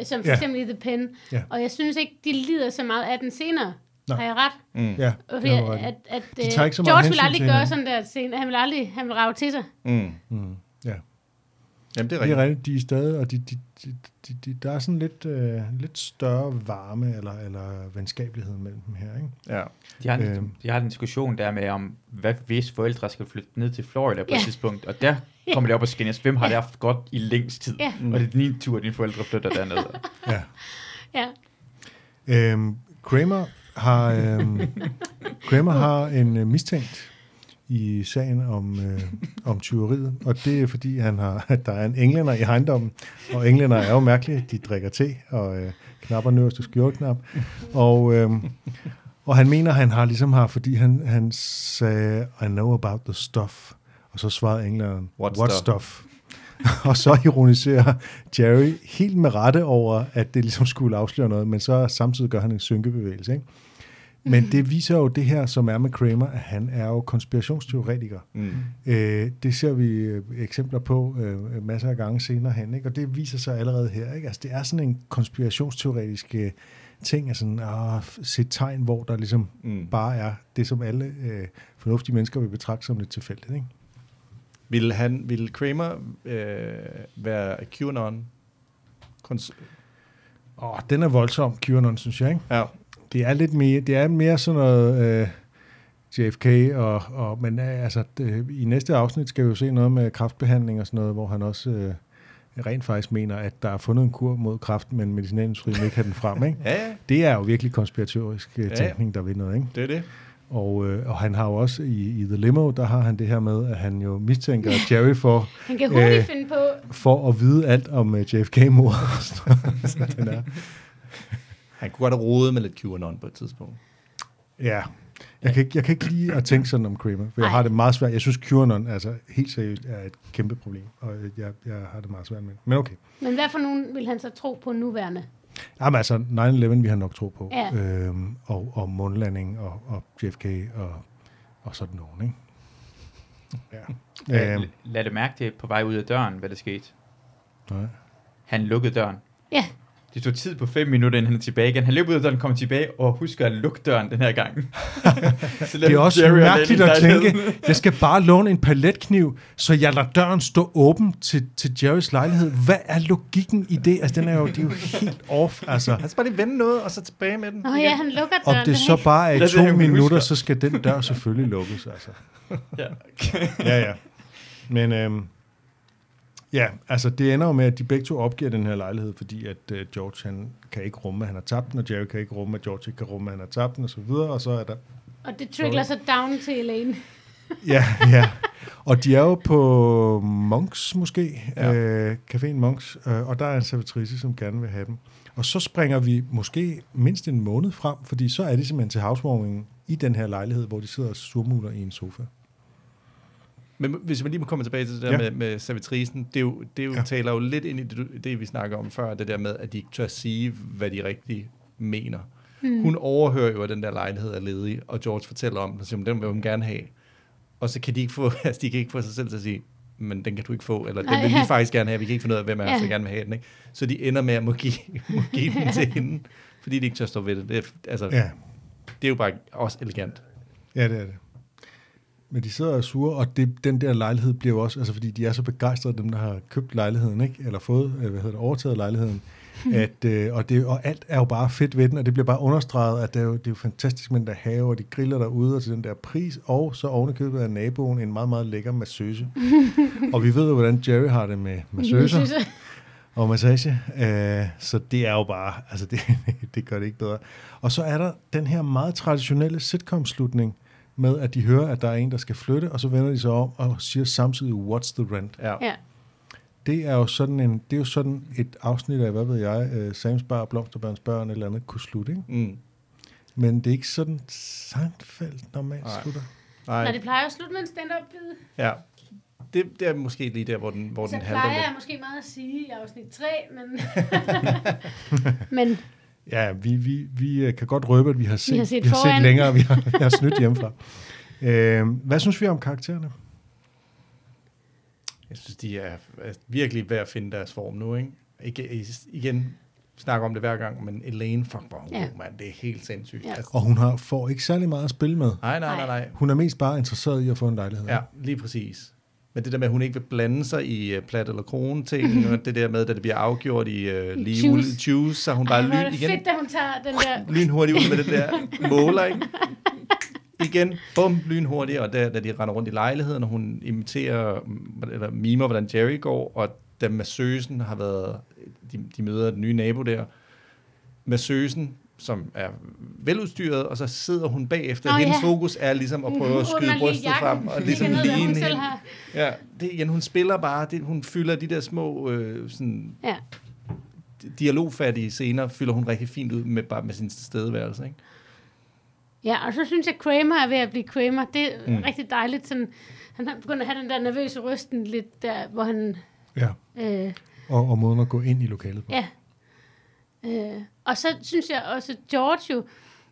øh, som for Ja. eksempel i The Pen. Ja. Og jeg synes ikke, de lider så meget af den senere. Nå. Har jeg ret? Mm. ja, Fordi du ret at, at, De øh, tager ikke så meget George vil aldrig gøre sådan der scene. Han vil aldrig, han vil rave til sig. Mm. Mm, ja. Jamen, det er Det er rigtigt. rigtigt, de er stadig, og de, de, de, de, de, der er sådan lidt, øh, lidt større varme eller, eller venskabelighed mellem dem her, ikke? Ja. De har, en, Øhm. de har en diskussion der med, om hvad hvis forældre skal flytte ned til Florida på Ja. et tidspunkt, og der kommer det op og skændes. Hvem har det haft godt i længst tid? Ja. Og det er din tur, at dine forældre flytter derned. Ja. Ja. Øhm, Kramer har, øhm, Kramer har en øh, mistænkt i sagen om, øh, om tyveriet, og det er fordi, han har, at der er en englænder i ejendommen, og englænder er jo mærkelige, de drikker te og øh, knapper nederste skjorteknap, og, øh, og han mener, han har ligesom har, fordi han, han sagde, I know about the stuff, og så svarede englænderen, What what stuff?" stuff? og så ironiserer Jerry helt med rette over, at det ligesom skulle afsløre noget, men så samtidig gør han en synkebevægelse. Ikke? Men det viser jo det her, som er med Kramer, at han er jo konspirationsteoretiker. Mm. Øh, det ser vi øh, eksempler på øh, masser af gange senere hen, ikke? og det viser sig allerede her. Ikke? Altså, det er sådan en konspirationsteoretisk øh, ting af sådan, at se tegn, hvor der ligesom Mm. bare er det, som alle øh, fornuftige mennesker vil betragte som lidt tilfældigt. Ikke? Vil, han, vil Kramer øh, være QAnon? Kons- Åh, den er voldsom, QAnon, synes jeg. Ikke? ja. Det er lidt mere, det er mere sådan noget øh, JFK, og, og, men øh, altså, det, i næste afsnit skal vi jo se noget med kraftbehandling og sådan noget, hvor han også øh, rent faktisk mener, at der er fundet en kur mod kræft, men medicinalindustrien ikke have den frem. Ikke? ja, ja, Det er jo virkelig konspiratorisk øh, Ja. tænkning, der ved noget. Ikke? det er det. Og, øh, og han har jo også i, i The Limo, der har han det her med, at han jo mistænker Jerry for, Han kan hurtigt Øh. finde på... for at vide alt om uh, JFK-mor. så den er. Han kunne godt have rodet med lidt QAnon på et tidspunkt. Ja, jeg kan, ikke, jeg kan ikke lide at tænke sådan om Kramer, for jeg Nej. har det meget svært. Jeg synes, QAnon altså, helt seriøst er et kæmpe problem, og jeg, jeg har det meget svært med det. Men okay. Men hvad for nogen vil han så tro på nuværende? Jamen altså, 9-11 vi har nok tro på, Ja. øhm, og, og månelanding og, og JFK og, og sådan nogen, ikke? Ja. Øh, Øhm, lad det mærke til på vej ud af døren, hvad der skete. nej. Han lukkede døren. Ja, Det tog tid på 5 minutter, inden han er tilbage igen. Han løb ud af døren, kom tilbage og husker at lukke døren den her gang. Så Det er også Jerry mærkeligt at tænke, jeg skal bare låne en paletkniv, så jeg lader døren stå åben til, til Jerrys lejlighed. Hvad er logikken i det? Altså, den er jo, det er jo helt off. Altså, Han skal bare lige vende noget, og så tilbage med den. Nå igen. ja, han lukker om døren. det så bare er i Det er det, to husker. minutter, så skal den dør selvfølgelig lukkes. Altså. Ja. Ja, ja. Men øhm, ja, altså det ender jo med, at de begge to opgiver den her lejlighed, fordi at øh, George han kan ikke rumme, at han har tabt den, og Jerry kan ikke rumme, at George ikke kan rumme, at han har tabt den, og så videre, og så er der Og det trickler så down til Elaine. Ja, ja. Og de er jo på Monks måske, ja. Ja. øh, Caféen Monks, øh, og der er en servitrice, som gerne vil have dem. Og så springer vi måske mindst en måned frem, fordi så er de simpelthen til housewarming i den her lejlighed, hvor de sidder og surmuler i en sofa. Men hvis man lige må komme tilbage til det der Ja. med, med servitrisen, det, er jo, det er jo, Ja. taler jo lidt ind i det, det, vi snakker om før, det der med, at de ikke tør sige, hvad de rigtig mener. Mm. Hun overhører jo, at den der lejlighed er ledig, og George fortæller om den, og siger, "Men den vil hun gerne have. Og så kan de ikke få, altså de kan ikke få sig selv til at sige, men den kan du ikke få, eller den vil vi ja. faktisk gerne have, vi kan ikke finde ud af, hvem os, Ja. der gerne vil have den. Ikke? Så de ender med at må give, må give den til hende, fordi de ikke tør stå ved det. Det er, altså. Ja, det er jo bare også elegant. ja det er det. Men de sidder og er sure, og det, den der lejlighed bliver også, altså fordi de er så begejstrede, dem der har købt lejligheden, ikke? eller fået, øh, hvad hedder det, overtaget lejligheden, at, øh, og, det, og alt er jo bare fedt ved den, og det bliver bare understreget, at det er jo, det er jo fantastisk med den der have, og de griller derude, og til den der pris, og så ovenikøbet af naboen en meget, meget lækker massøse. og vi ved jo, hvordan Jerry har det med massøser Massøse. og massage, øh, så det er jo bare, altså det, det gør det ikke bedre. Og så er der den her meget traditionelle sitcom-slutning, med at de hører, at der er en, der skal flytte, og så vender de sig om og siger samtidig, what's the rent? Ja. Ja. Det er jo sådan, en, det er jo sådan et afsnit af, hvad ved jeg, uh, Sams Bar, Blomsterbørns Børn eller andet kunne slutte, ikke? Mm. Men det er ikke sådan, Seinfeld normalt Nej. slutter. Nej. Når det plejer at slutte med en stand-up bid, Ja. Det, det er måske lige der, hvor den, hvor så den halter plejer lidt. jeg måske meget at sige i afsnit 3, men... men Ja, vi, vi, vi øh, kan godt røbe, at vi har set, har set vi har set længere, vi har, vi har snydt hjemmefra. Uh, hvad synes vi om karaktererne? Jeg synes, de er, virkelig ved at finde deres form nu, ikke? Ikke igen, snakker om det hver gang, men Elaine, fuck, hvor hun Ja. ja. god, mand. Det er helt sindssygt. Ja. Altså, Og hun har, får ikke særlig meget at spille med. nej, nej, nej, nej. Hun er mest bare interesseret i at få en lejlighed. Ja, lige præcis. Men det der med, at hun ikke vil blande sig i uh, plat eller krone ting, og det der med, at det bliver afgjort i uh, lige juice. juice. så hun bare ej, er lyn det igen. fedt, at hun tager den der... lynhurtigt ud med det der måler, ikke? Igen, bum, lynhurtigt, og der, da de render rundt i lejligheden, og hun imiterer, mm, eller mimer, hvordan Jerry går, og da massøsen har været, de, de møder den nye nabo der, massøsen, som er veludstyret, og så sidder hun bagefter. Nå, Hendes ja. fokus er ligesom at prøve at skyde brystet frem, og ligesom lige ligne hun selv hende. Ja, det igen, hun spiller bare, det, hun fylder de der små øh, sådan, Ja. dialogfattige scener, fylder hun rigtig fint ud med, bare med sin tilstedeværelse, ikke? Ja, og så synes jeg, Kramer er ved at blive Kramer. Det er mm. Mm. rigtig dejligt. Sådan, han har begyndt at have den der nervøse rysten lidt der, hvor han... ja. Øh, Og, og måden at gå ind i lokalet på. ja. Øh, og så synes jeg også, at George jo...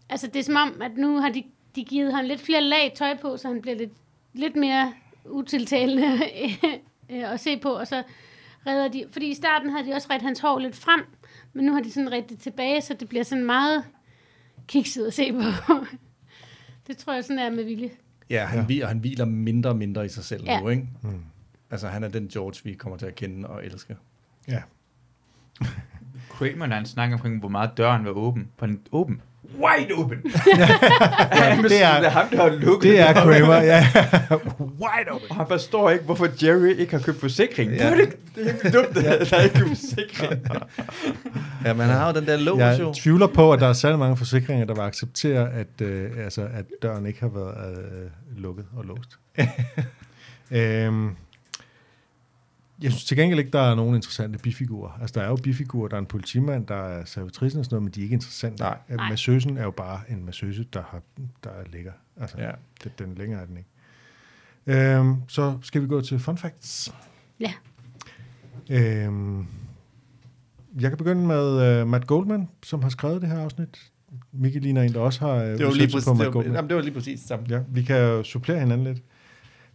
Altså, det er som om, at nu har de, de givet ham lidt flere lag tøj på, så han bliver lidt, lidt mere utiltalende øh, at se på. Og så redder de, fordi i starten havde de også ret hans hår lidt frem, men nu har de sådan ret det tilbage, så det bliver sådan meget kikset at se på. det tror jeg sådan er med vilje. Ja, han, Ja. Hviler, han hviler mindre og mindre i sig selv ja. nu, ikke? Mm. Altså, han er den George, vi kommer til at kende og elske. Ja. Kramer, når han snakker omkring, hvor meget døren var åben. For den åben. Wide open! ja, det er, det er ham, der har lukket det er den. Kramer, ja. Wide open. Og han forstår ikke, hvorfor Jerry ikke har købt forsikring. Ja. Det, er det er helt dumt, at der er ikke købt forsikring. Ja, men han har jo den der lås Jeg jo. tvivler på, at der er særlig mange forsikringer, der vil acceptere, at, øh, altså, at døren ikke har været øh, lukket og låst. øhm, jeg synes til gengæld ikke, der er nogen interessante bifigurer. Altså, der er jo bifigurer, der er en politimand, der er servitrisen og sådan noget, men de er ikke interessante. Nej. Nej. Massøsen er jo bare en massøse, der, har, der er lækker. Altså, Ja. det, den længere er den ikke. Øhm, så skal vi gå til fun facts. Ja. Øhm, jeg kan begynde med uh, Matt Goldman, som har skrevet det her afsnit. Mikkel ligner en, der også har uh, Det var, lige præcis, på det, Matt var, Goldman. jamen, det var lige præcis det samme. Ja, vi kan supplere hinanden lidt.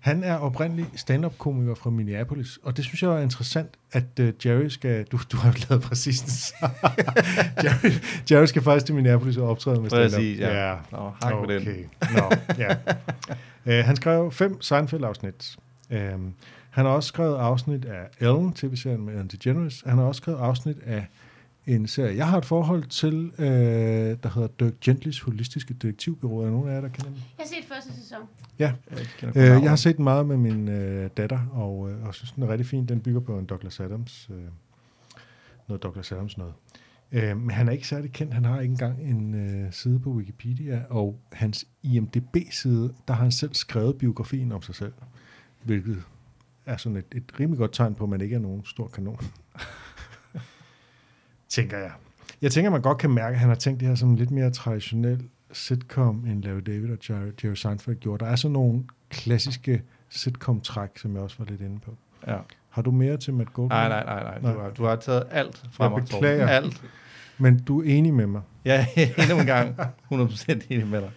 Han er oprindelig stand-up-komiker fra Minneapolis, og det synes jeg er interessant, at uh, Jerry skal... Du, du har lavet præcis det samme. Jerry, Jerry skal faktisk til Minneapolis og optræde med stand-up. Præcis, ja. ja. Nå, hak på den. Okay. Nå, ja. uh, han skrev fem Seinfeld-afsnit. Um, han har også skrevet afsnit af Ellen, tv-serien med Ellen DeGeneres. Han har også skrevet afsnit af en serie, jeg har et forhold til, øh, der hedder Dirk Gentlys Holistiske Detektivbyrå. Er der nogen af jer, der kender den? Jeg har set første sæson. Ja, Jeg, øh, jeg har set den meget med min øh, datter, og, øh, og synes, den er rigtig fin. Den bygger på en Douglas Adams, øh, noget Douglas Adams noget. Øh, men han er ikke særlig kendt. Han har ikke engang en øh, side på Wikipedia, og hans IMDB-side, der har han selv skrevet biografien om sig selv, hvilket er sådan et, et rimelig godt tegn på, at man ikke er nogen stor kanon. Tænker jeg. Jeg tænker, man godt kan mærke, at han har tænkt det her som en lidt mere traditionel sitcom, end Larry David og Jerry, Jerry Seinfeld gjorde. Der er sådan nogle klassiske sitcom-træk, som jeg også var lidt inde på. Ja. Har du mere til Matt Goldman? Nej, nej, nej, nej. Nej. Du har, du har taget alt fra mig. Torben. beklager. Alt. Men du er enig med mig. Ja, endnu en gang 100% enig med dig.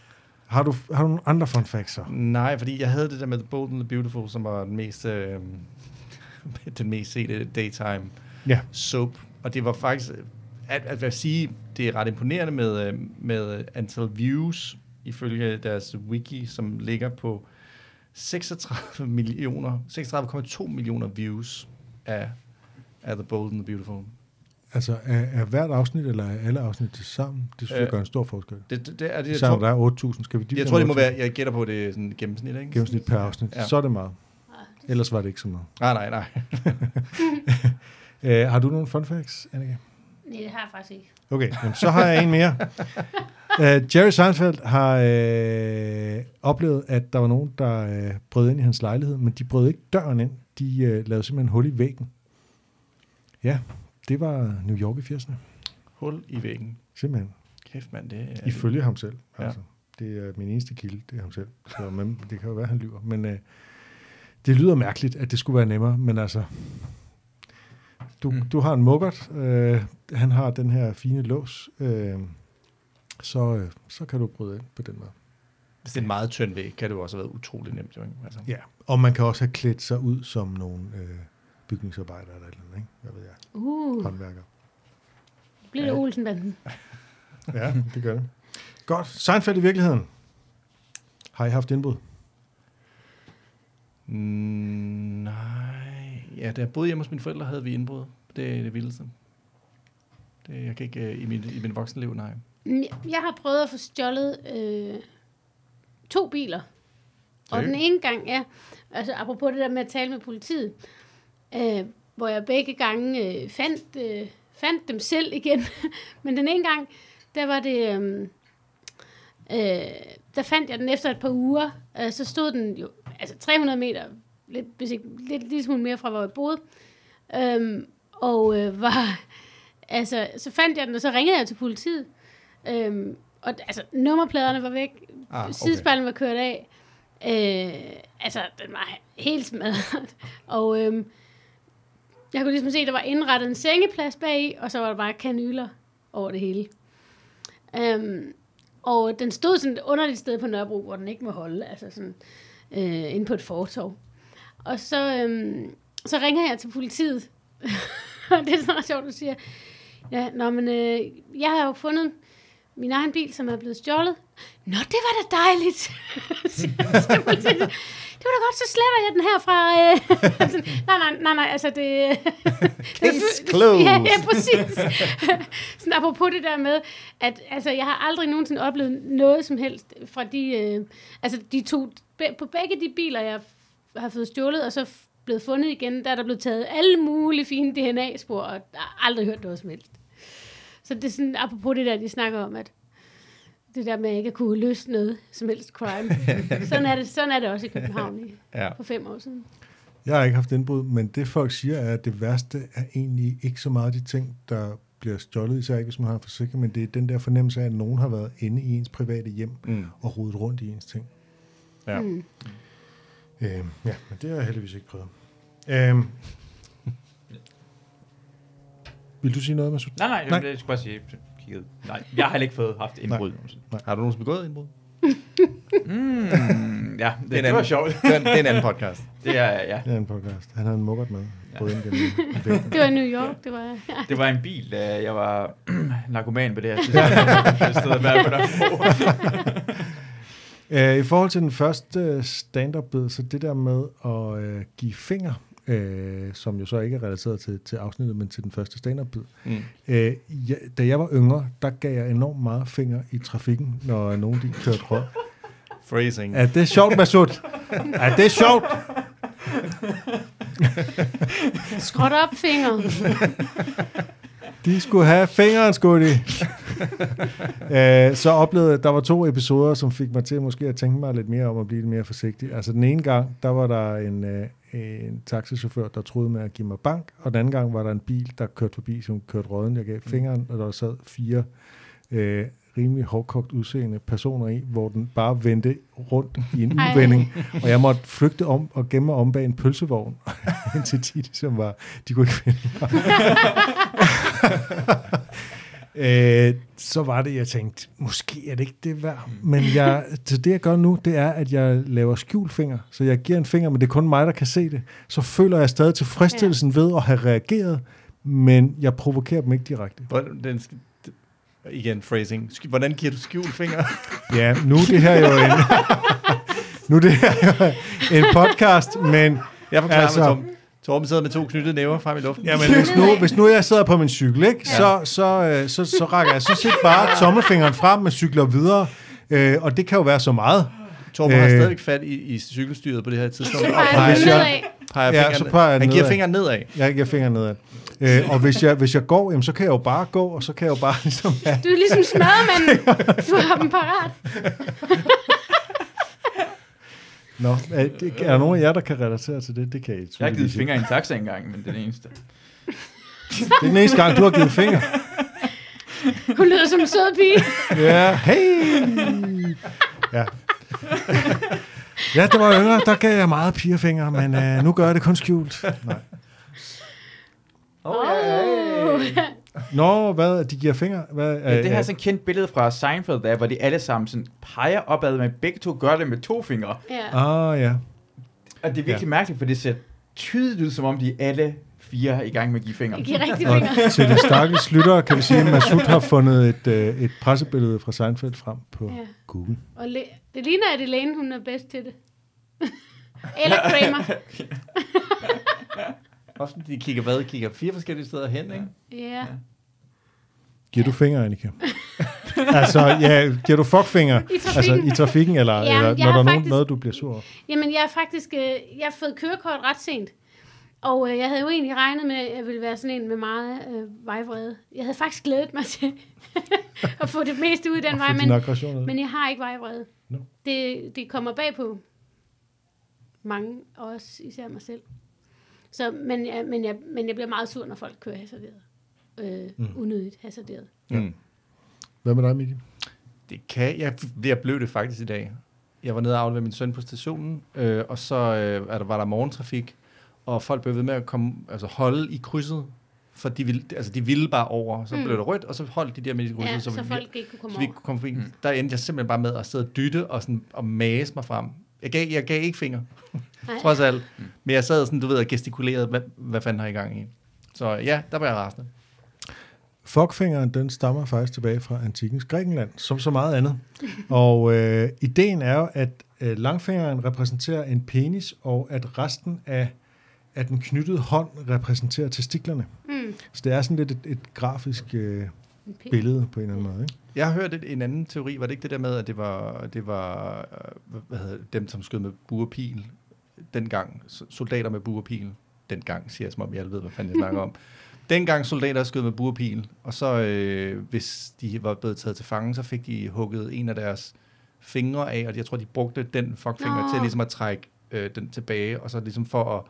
Har du, har du nogle andre fun facts så? Nej, fordi jeg havde det der med The Bold and the Beautiful, som var den mest, øh, den mest sete daytime Ja. soap. Og det var faktisk, at, at jeg sige, det er ret imponerende med, øh, med antal views, ifølge deres wiki, som ligger på 36 millioner, 36,2 millioner views af, af The Bold and the Beautiful. Altså, er, er hvert afsnit, eller er alle afsnit til sammen? Det synes jeg Øh, gør en stor forskel. Det, det, det er det, jeg, tror, der er 8.000, skal vi jeg tror, det må være, jeg gætter på, det er sådan gennemsnit, ikke? gennemsnit per afsnit. Ja. Så er det meget. Ellers var det ikke så meget. Nej, nej, nej. Uh, har du nogle fun facts, Annika? Nej, det har jeg faktisk ikke. Okay, jamen, så har jeg en mere. Uh, Jerry Seinfeld har uh, oplevet, at der var nogen, der uh, brød ind i hans lejlighed, men de brød ikke døren ind. De uh, lavede simpelthen hul i væggen. Ja, det var New York i 80'erne. Hul i væggen. Simpelthen. Kæft, mand, det er... Ifølge ham selv. Ja. Altså. Det er min eneste kilde, det er ham selv. Så, men det kan jo være, han lyver. Men uh, det lyder mærkeligt, at det skulle være nemmere, men altså... Du, Mm. du har en muggert, øh, han har den her fine lås, øh, så, øh, så kan du bryde ind på den måde. Hvis det er en meget tynd væg, kan det jo også have været utrolig nemt. Jo, ikke? Altså. Ja, og man kan også have klædt sig ud som nogle øh, bygningsarbejdere eller et eller andet, ikke? Hvad ved jeg? Uh, Håndværker. bliver det Olsenbanden? Ja, det gør det. Godt. Seinfeld i virkeligheden. Har I haft indbrud? Mm, nej. Ja, da jeg boede hjemme hos mine forældre, havde vi indbrud. Det er det vildeste. Det, jeg kan ikke uh, i min, i min voksenliv, nej. Jeg har prøvet at få stjålet øh, to biler. Og Okay. den ene gang, ja, altså apropos det der med at tale med politiet, øh, hvor jeg begge gange øh, fandt, øh, fandt dem selv igen. Men den ene gang, der var det, øh, øh, der fandt jeg den efter et par uger. Øh, så stod den jo, altså 300 meter, lidt, hvis ikke, lidt, lidt smule mere fra, hvor jeg boede. Øhm, og øh, var, altså, så fandt jeg den, og så ringede jeg til politiet. Øhm, og altså, nummerpladerne var væk, Ah, okay. sidespejlen var kørt af. Øh, altså, den var helt smadret. og øhm, jeg kunne ligesom se, at der var indrettet en sengeplads bag og så var der bare kanyler over det hele. Øhm, og den stod sådan et underligt sted på Nørrebro, hvor den ikke må holde, altså sådan øh, inde på et fortov. Og så, øhm, så ringer jeg til politiet, det er sådan sjovt, du siger. Ja, nå, men øh, jeg har jo fundet min egen bil, som er blevet stjålet. Nå, det var da dejligt. Det var da godt, så sletter jeg den her fra... Øh. Nej, nej, nej, nej, altså det... Case closed. Ja, ja, præcis. Sådan apropos det der med, at altså, jeg har aldrig nogensinde oplevet noget som helst fra de... Øh, altså, de to... På begge de biler, jeg har fået stjålet, og så blevet fundet igen, der er der blevet taget alle mulige fine DNA-spor, og jeg har aldrig hørt noget som helst. Så det er sådan, apropos det der, de snakker om, at det der med at ikke at kunne løse noget som helst crime. sådan, er det, sådan er det også i København i, Ja. for fem år siden. Jeg har ikke haft indbrud, men det folk siger er, at det værste er egentlig ikke så meget de ting, der bliver stjålet, især ikke hvis man har en forsikring, men det er den der fornemmelse af, at nogen har været inde i ens private hjem Mm. og rodet rundt i ens ting. Ja. Mm. Øh, ja, men det har jeg heldigvis ikke prøvet. Øh, vil du sige noget, Masud? Nej, nej, Nej. nej. jeg skulle bare sige, kigget. Nej, jeg har heller ikke fået haft indbrud. nogensinde. Har du nogensinde begået indbrud? Mm, ja, det, Det er en det, det var anden- sjovt. Det er, en- det er en anden podcast. Det er, ja. Det er en podcast. Han havde en mukkert med. Brød ind gennem væggen. Det var i New York, det var... Ja. Det var en bil, da jeg var narkoman på det her tidspunkt. Jeg stod og på der. Øh, I forhold til den første stand-up-bid, så det der med at øh, give finger, øh, som jo så ikke er relateret til, til afsnittet, men til den første stand-up-bid. Mm. Øh, ja, da jeg var yngre, der gav jeg enormt meget finger i trafikken, når nogen de kørte rød. Phrasing. Er det sjovt, Masud? Er det sjovt? Skråt op, finger. De skulle have fingeren, skulle de. øh, så oplevede der var to episoder, som fik mig til måske at tænke mig lidt mere om at blive lidt mere forsigtig. Altså den ene gang, der var der en, øh, en taxichauffør, der troede med at give mig bank, og den anden gang var der en bil, der kørte forbi, som kørte råden. Jeg gav fingeren, og der sad fire øh, rimelig hårdkogt udseende personer i, hvor den bare vendte rundt i en Ej. uvending, og jeg måtte flygte om og gemme mig om bag en pølsevogn, indtil de ligesom var, de kunne ikke finde mig. øh, så var det, jeg tænkte, måske er det ikke det værd. Men jeg, så det, jeg gør nu, det er, at jeg laver skjulfinger. Så jeg giver en finger, men det er kun mig, der kan se det. Så føler jeg stadig tilfredsstillelsen ved at have reageret, men jeg provokerer dem ikke direkte. Den, igen, phrasing. Hvordan giver du skjulfinger? Ja, nu er det her jo en, nu er det her jo en podcast, men Jeg forklarer Altså- altså, med Torben. Sidder med to knyttede næver frem i luften. Jamen, hvis nu, hvis nu jeg sidder på min cykel, ikke, så, så, øh, så, så rækker jeg så set bare tommelfingeren frem og cykler videre. Øh, og det kan jo være så meget. Torben har Øh. stadigvæk fat i, i cykelstyret på det her tidspunkt. Så Og peger nedad. peger Ja, så peger jeg han giver nedad. fingeren nedad. Jeg giver fingeren nedad. Øh, og hvis jeg, hvis jeg går, jamen, så kan jeg jo bare gå, og så kan jeg jo bare ligesom have... Du er ligesom smadremanden. Du har dem parat. Nå, er, det, er der nogen af jer, der kan relatere til det? Det kan I Jeg har givet fingre i en taxa engang, men det er det eneste. Det er den eneste gang, du har givet fingre. Hun lyder som en sød pige. Ja, hey! Ja. Ja, det var yngre, der gav jeg meget pigerfingre, men øh, nu gør jeg det kun skjult. Nej. Oh. Nå, hvad? De giver fingre? Hvad, Ja, det her er sådan et kendt billede fra Seinfeld, der, hvor de alle sammen sådan peger opad, men begge to gør det med to fingre. Ja. Ah, ja. Og det er virkelig ja. mærkeligt, for det ser tydeligt ud, som om de alle fire er i gang med at give fingre. Jeg giver rigtig Og fingre. til de stakkels lyttere kan vi sige, at Masud har fundet et, øh, et pressebillede fra Seinfeld frem på Ja. Google. Og le- det ligner, at Elaine, hun er bedst til det. Eller Kramer. Også de kigger hvad? Kigger fire forskellige steder hen, ikke? Ja. Giver du fingre, Annika? altså, ja, giver du fuckfinger? I trafikken. Altså i trafikken, eller, Ja, eller når der har er nogen, faktisk- noget, du bliver sur over? Jamen, jeg er faktisk... Øh, jeg har fået kørekort ret sent. Og øh, jeg havde jo egentlig regnet med, at jeg ville være sådan en med meget øh, vejvrede. Jeg havde faktisk glædet mig til at få det meste ud af den vej, men, men jeg har ikke vejvrede. Nå. Det, det kommer bag på mange, og også især mig selv. Så, men, jeg, men, jeg, men jeg bliver meget sur, når folk kører hasarderet. Øh, mm. Unødigt hasarderet. Mm. Hvad med dig, Miki? Det kan jeg. Jeg blev det faktisk i dag. Jeg var nede og aflevere min søn på stationen, øh, og så øh, er der, var der morgentrafik, og folk blev ved med at komme, altså holde i krydset, for de ville, altså de ville bare over. Så Mm. blev der rødt, og så holdt de der midt i krydset, Ja, så, så vi, folk ikke kunne komme så vi over. kunne komme forbi. Mm. Der endte jeg simpelthen bare med at sidde og dytte og, sådan, og mase mig frem. Jeg gav, jeg gav ikke fingre, trods alt. Men jeg sad sådan, du ved, og gestikulerede, hvad, hvad fanden har I gang i? Så ja, der var jeg rasende. Fuckfingeren, den stammer faktisk tilbage fra antikens Grækenland, som så meget andet. Og øh, ideen er jo, at øh, langfingeren repræsenterer en penis, og at resten af, af den knyttede hånd repræsenterer testiklerne. Mm. Så det er sådan lidt et, et grafisk øh, billede på en eller anden måde. Ikke? Jeg har hørt en anden teori. Var det ikke det der med, at det var, det var øh, hvad hedder, dem, som skød med bue og pil dengang? Soldater med bue og pil. Dengang, siger jeg, som om jeg alle ved, hvad fanden jeg snakker om. Dengang soldater skød med bue og så øh, hvis de var blevet taget til fange, så fik de hugget en af deres fingre af, og jeg tror, de brugte den fuckfinger Nå. til ligesom at trække øh, den tilbage, og så ligesom for at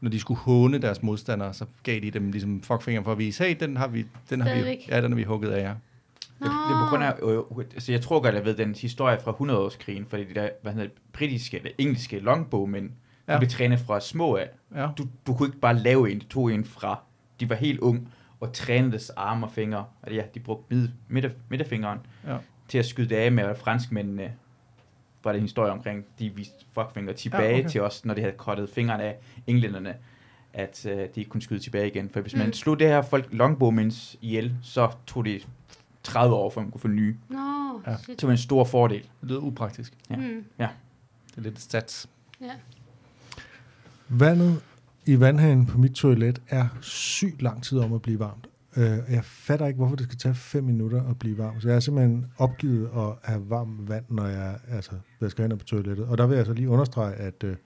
når de skulle håne deres modstandere, så gav de dem ligesom fuckfingeren for at vise, hey, den har vi, den har vi, ja, den har vi hugget af jer. Nå. Det, det er på grund af, øh, altså jeg tror godt, jeg ved den historie fra 100-årskrigen, fordi de der, hvad hedder det, britiske eller engelske longbowmænd, ja. De blev trænet fra små af. Ja. Du, du kunne ikke bare lave en, du tog en fra, de var helt ung, og trænede deres arme og fingre, og ja, de brugte mid, midter, midterfingeren Ja. til at skyde det af med, og franskmændene var det en historie omkring, de viste fuckfinger tilbage Ja, okay. til os, når de havde kottet fingrene af englænderne, at uh, de ikke kunne skyde tilbage igen. For hvis man Mm. slog det her folk longbowmens ihjel, så tog det 30 år, for man kunne få nye. Nå, Ja. shit. Det var en stor fordel. Det lyder upraktisk. Ja. Mm. Det er lidt stats. Ja. Vandet i vandhanen på mit toilet er sygt lang tid om at blive varmt. Øh, jeg fatter ikke, hvorfor det skal tage 5 minutter at blive varmt. Så jeg er simpelthen opgivet at have varmt vand, når jeg altså, vasker hænder på toilettet. Og der vil jeg altså lige understrege, at øh,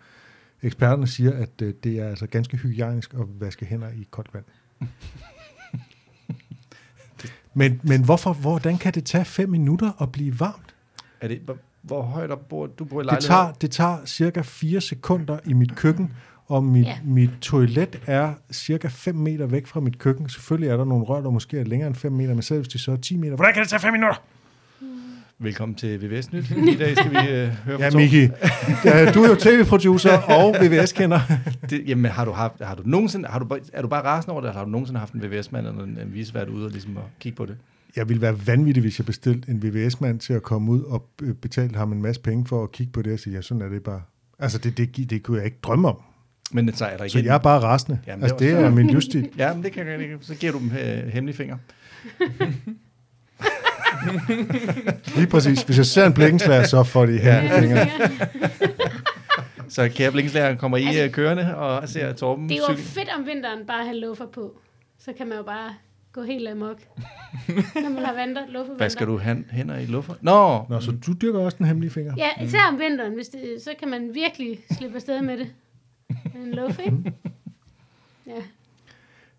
eksperterne siger, at øh, det er altså ganske hygiejnisk at vaske hænder i koldt vand. men, men hvorfor, hvordan kan det tage 5 minutter at blive varmt? Er det, hvor, hvor højt op bor du bor i Det tager, det tager cirka 4 sekunder i mit køkken, og mit, ja. mit toilet er cirka 5 meter væk fra mit køkken. Selvfølgelig er der nogle rør, der måske er længere end 5 meter, men selv hvis de så er 10 meter. Hvordan kan det tage 5 minutter? Velkommen til VVS Nyt. I dag skal vi øh, høre fra Ja. Miki, ja, du er jo tv-producer og VVS-kender. Det, jamen, har du haft, har du nogensinde, har du, bare- er du bare rasende over det, eller har du nogensinde haft en VVS-mand eller en, en visvært ude og ligesom at kigge på det? Jeg ville være vanvittig, hvis jeg bestilte en VVS-mand til at komme ud og øh, betalte ham en masse penge for at kigge på det og sige, ja, sådan er det bare. Altså, det, det, det kunne jeg ikke drømme om. Men så er der Så igen. jeg er bare rasende. Jamen, altså, det det er min livsstil. Ja, men det kan jeg ikke. Så giver du dem øh, hemmelige finger. Lige præcis. Hvis jeg ser en blikkenslager, så får de Ja. hemmelige fingre. Så kære blinkslærer, kommer I Altså- altså, kørende og ser Torben Det er jo fedt om vinteren bare at have luffer på. Så kan man jo bare gå helt amok. Når man har vanter, luffer Hvad skal du have hænder i luffer? Nå, Nå, så du dyrker også den hemmelige finger? Ja, især om vinteren, hvis det, så kan man virkelig slippe afsted med det. Med en luff, ikke? Ja.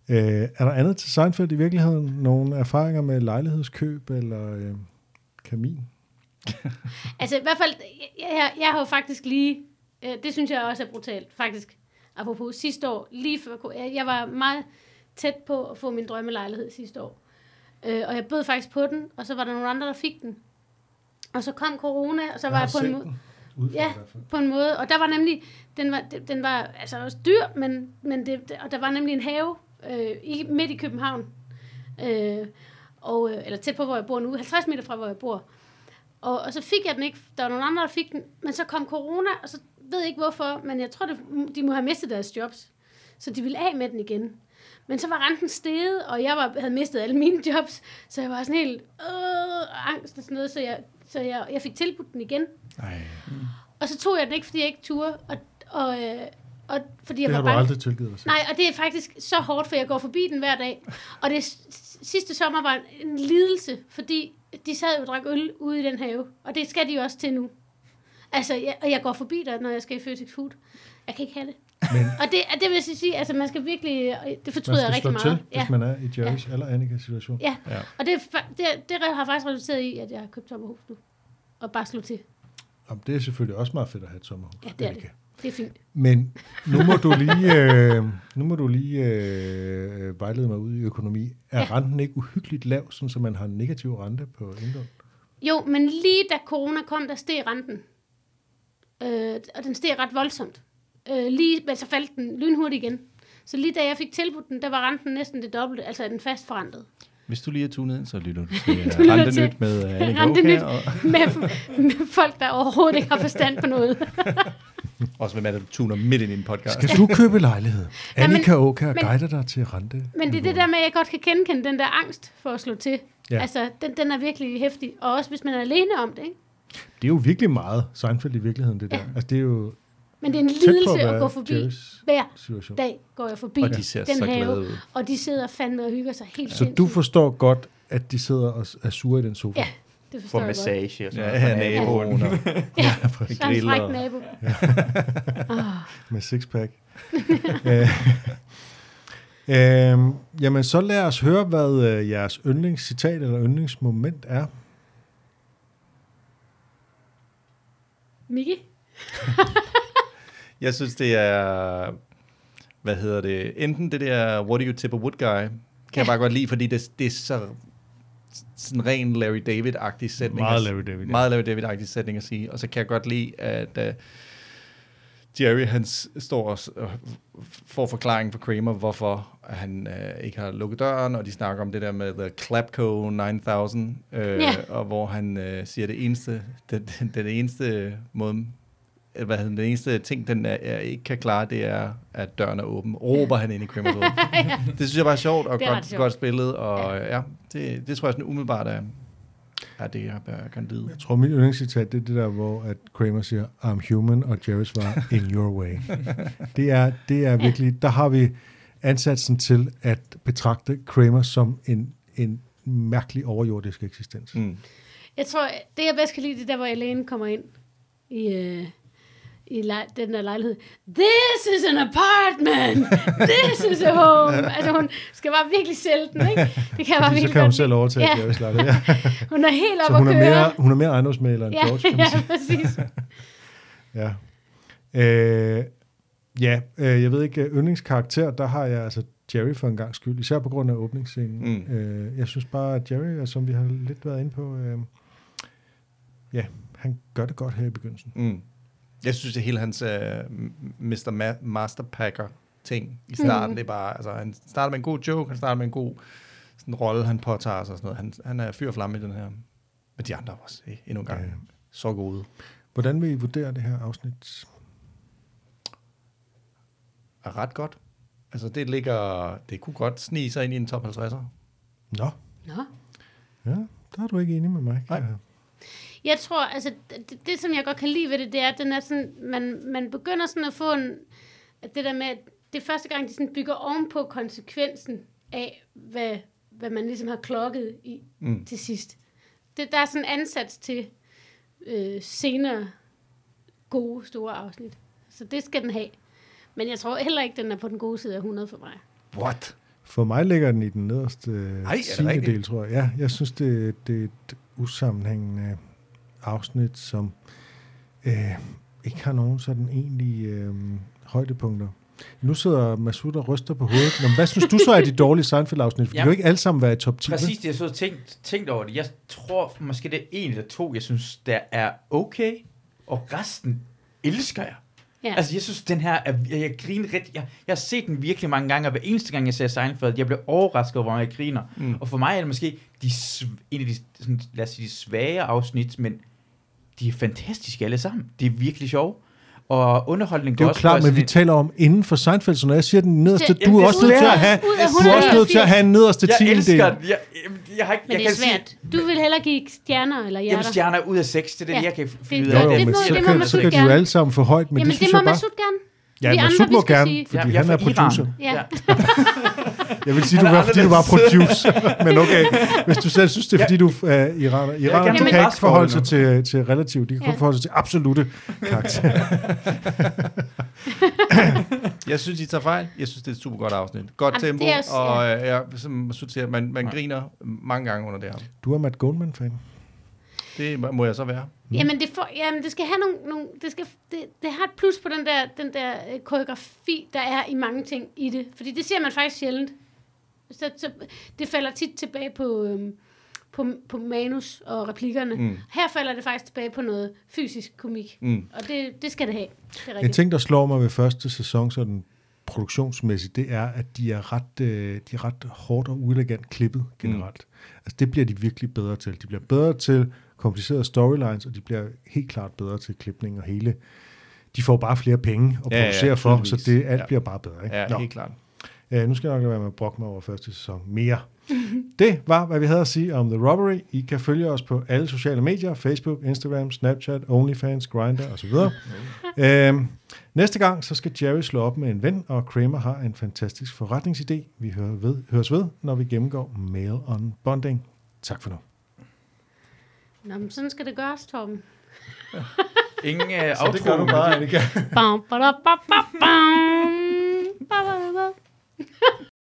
Øh, er der andet til Seinfeld i virkeligheden? Nogle erfaringer med lejlighedskøb eller øh, kamin? Altså i hvert fald, jeg, jeg, jeg har jo faktisk lige, øh, det synes jeg også er brutalt, faktisk. Apropos sidste år, lige før, jeg, jeg var meget tæt på at få min drømmelejlighed sidste år. Øh, og jeg bød faktisk på den, og så var der nogle andre, der fik den. Og så kom corona, og så var jeg, på en måde... Ja, på en måde. Og der var nemlig, den var, den- den var altså også dyr, men, men det, og der var nemlig en have øh, i, midt i København. Øh, og, øh, eller tæt på, hvor jeg bor nu, 50 meter fra, hvor jeg bor. Og, og så fik jeg den ikke, der var nogle andre, der fik den, men så kom corona, og så ved jeg ikke hvorfor, men jeg tror, det, de må have mistet deres jobs. Så de ville af med den igen. Men så var renten steget, og jeg var, havde mistet alle mine jobs, så jeg var sådan helt øh, angst og sådan noget, så jeg, så jeg, jeg fik tilbudt den igen. Ej. Og så tog jeg den ikke, fordi jeg ikke turde. Og, og, øh, og fordi jeg Det var har du bange. aldrig tilgivet dig selv. Nej, og det er faktisk så hårdt, for jeg går forbi den hver dag. Og det sidste sommer var en, en lidelse, fordi de sad jo og drak øl ude i den have. Og det skal de jo også til nu. Altså, jeg, og jeg går forbi der, når jeg skal i Føtex Food. Jeg kan ikke have det. Men Og det, det vil jeg sige, altså man skal virkelig, og det man fortryder jeg skal rigtig meget. til, hvis man er i Jerrys eller Annikas situation. Ja, Ja. og det, det, det har faktisk resulteret i, at jeg har købt sommerhus nu. Og bare slå til. Jamen, det er selvfølgelig også meget fedt at have et sommerhus. Ja, det er Annika. Det er fint. Men nu må du lige, øh, nu må du lige øh, vejlede mig ud i økonomi. Er Ja. renten ikke uhyggeligt lav, sådan så man har en negativ rente på indlån? Jo, men lige da corona kom, der steg renten. Øh, og den steg ret voldsomt. Øh, lige, men så faldt den lynhurtigt igen. Så lige da jeg fik tilbudt den, der var renten næsten det dobbelte, altså den fast forrentet. Hvis du lige er tunet ind, så lytter du til lytter uh, Rente til Nyt med uh, Annika. Åkær, og med, med folk, der overhovedet ikke har forstand på noget. Også hvem er det, du tuner midt ind i en podcast. Skal du købe lejlighed? Ja, Annika Åker men- guider dig til rente. Men det er det der med, at jeg godt kan genkende den der angst for at slå til. Ja. Ja. Altså, den, den er virkelig hæftig. Og også hvis man er alene om det, ikke? Det er jo virkelig meget Seinfeld i virkeligheden, det der. Ja. Altså, det er jo Men det er en lidelse at være gå forbi. Jerrys Hver situation. dag går jeg forbi Og de ser den så have, glade ud. og de sidder fandme og hygger sig helt Så sindssygt. du forstår godt, at de sidder og er sure i den sofa? Ja, det forstår For jeg godt. massage og sådan Ja, noget. ja, naboen. Og, Ja, præcis. der er en fræk nabo. Med sixpack. øh, øh, jamen, så lad os høre, hvad øh, jeres yndlingscitat eller yndlingsmoment er. Miki? jeg synes, det er, hvad hedder det, enten det der, what do you tip a wood guy, kan jeg bare godt lide, fordi det, det er så sådan ren Larry David-agtig sætning. Meget at- Larry David, ja. Meget Larry David-agtig sætning at sige. Og så kan jeg godt lide, at uh, Jerry, han står og får forklaring fra Kramer, hvorfor han uh, ikke har lukket døren, og de snakker om det der med The Clapco 9000, uh, Ja. og hvor han uh, siger, det eneste, den, den, den eneste måde, hvad hedder den, eneste ting, den er, er, ikke kan klare, det er, at døren er åben. Råber han ind i Kramers hoved. Det synes jeg bare er sjovt, og Det godt, sjovt. godt spillet, og ja, ja det, det tror jeg sådan umiddelbart er, er det, jeg bør- kan lide. Jeg tror, mit yndlingscitat, det er det der, hvor at Kramer siger, I'm human, og Jerry svarer, in your way. Det er, det er virkelig, der har vi ansatsen til at betragte Kramer som en, en mærkelig overjordisk eksistens. Mm. Jeg tror, det jeg bedst kan lide, det er der, hvor Elaine kommer ind i, øh, i lej- den der lejlighed. This is an apartment! This is a home! altså, hun skal bare virkelig sælge den, ikke? Det kan jeg bare Fordi så virkelig kan hun godt selv overtage Ja. Lejlighed. Ja. Hun er helt Så op hun at er, køre. mere, hun er mere ejendomsmaler end ja, George, kan man ja, sige. præcis. Ja. Øh, ja, øh, jeg ved ikke, øh, yndlingskarakter, der har jeg altså Jerry for en gang skyld, især på grund af åbningsscenen. Mm. Øh, jeg synes bare, at Jerry, som vi har lidt været inde på, øh, ja, han gør det godt her i begyndelsen. Mm. Jeg synes, det hele hans uh, Mr. Ma- Masterpacker ting i starten, Mm. det er bare, altså han starter med en god joke, han starter med en god sådan rolle, han påtager sig og sådan noget. Han, han er fyr og flamme i den her. Men de andre også, eh, endnu en gang, Ja. så gode. Hvordan vil I vurdere det her afsnit? Er ret godt. Altså det ligger, det kunne godt snige sig ind i en top 50'er. Nå, Nå. ja, der er du ikke enig med mig. Nej. Jeg tror, altså, det, det, som jeg godt kan lide ved det, det er, at den er sådan, man, man begynder sådan at få en, at det der med, at det er første gang, de sådan bygger ovenpå konsekvensen af, hvad, hvad man ligesom har klokket i Mm. til sidst. Det, der er sådan en ansats til øh, senere gode, store afsnit. Så det skal den have. Men jeg tror heller ikke, den er på den gode side af 100 for mig. What? For mig ligger den i den nederste er rigtigt? del, tror jeg. Ja, jeg synes, det, det er et usammenhængende afsnit, som øh, ikke har nogen sådan egentlig øh, højdepunkter. Nu sidder Masud og ryster på hovedet. Nå, men hvad synes du så er de dårlige Seinfeld-afsnit? For de Ja. kan jo ikke alle sammen være i top 10. vel? Præcis, det jeg så tænkt, tænkt over det. Jeg tror måske det er en eller to, jeg synes, der er okay, og resten elsker jeg. Ja. Altså, jeg synes, den her, er, jeg, jeg griner rigtig, jeg, jeg har set den virkelig mange gange, og hver eneste gang, jeg ser Seinfeld, jeg bliver overrasket over, hvor meget jeg griner. Mm. Og for mig er det måske de, en af de, sådan, lad os sige, de svage afsnit, men de er fantastiske alle sammen. Det er virkelig sjovt. Og underholdning Det er jo også klart, men vi et- taler om inden for Seinfeld, så når jeg siger den nederste, Det- du er det også nødt til at svært. have, du er også nødt til at have en nederste Jeg tiendedel. elsker den. Jeg, jeg, jeg, har ikke, Men jeg det er kan sige- svært. Du vil hellere give stjerner eller Jamen, hjerter. stjerner ud af seks, det er det, Ja, jeg kan det- ud det- af. Jo, jo, det men må- så det kan, man så så kan de jo alle sammen for højt, men Jamen, det det, synes må jeg bare... Masud gerne. Ja, Vi Masud må gerne, fordi jeg han er producer. Ja. Jeg vil sige, du er var, fordi du var producer, men okay. Hvis du selv synes, det er, fordi du er iraner. Iraner, kan de ikke kan ikke forholde sig til, til relativt, de kan kun Ja. forholde sig til absolute karakterer. Jeg synes, I tager fejl. Jeg synes, det er et super godt afsnit. Godt Jamen, tempo, også- og ja, som Masud siger, man, man griner mange gange under det her. Du er Matt Goldman-fan. Det må jeg så være. Jamen, det, får, jamen, det skal have nogle, nogle det, skal, det, det har et plus på den der, den der øh, koreografi, der er i mange ting i det. Fordi det ser man faktisk sjældent. Så, så, det falder tit tilbage på, øhm, på, på manus og replikkerne. Mm. Her falder det faktisk tilbage på noget fysisk komik. Mm. Og det, det skal det have. Det er En ting, der slår mig ved første sæson, sådan produktionsmæssigt, det er, at de er ret, øh, de er ret hårdt og uelegant klippet generelt. Mm. Altså det bliver de virkelig bedre til. De bliver bedre til komplicerede storylines, og de bliver helt klart bedre til klipning og hele de får bare flere penge at Ja, ja, producere for, så det alt Ja. bliver bare bedre. Ikke? Ja, Nå. helt klart. Øh, nu skal jeg nok være med at brokke mig over første sæson mere. det var, hvad vi havde at sige om The Robbery. I kan følge os på alle sociale medier, Facebook, Instagram, Snapchat, OnlyFans, Grindr osv. øhm, næste gang, så skal Jerry slå op med en ven, og Kramer har en fantastisk forretningsidé. Vi hører ved, høres ved, når vi gennemgår Mail on Bonding. Tak for nu. Nå, men sådan skal det gøres, Torben. Ja. Ingen uh, Så det gør du bare, Annika. bam, bada, bam, bam, bam.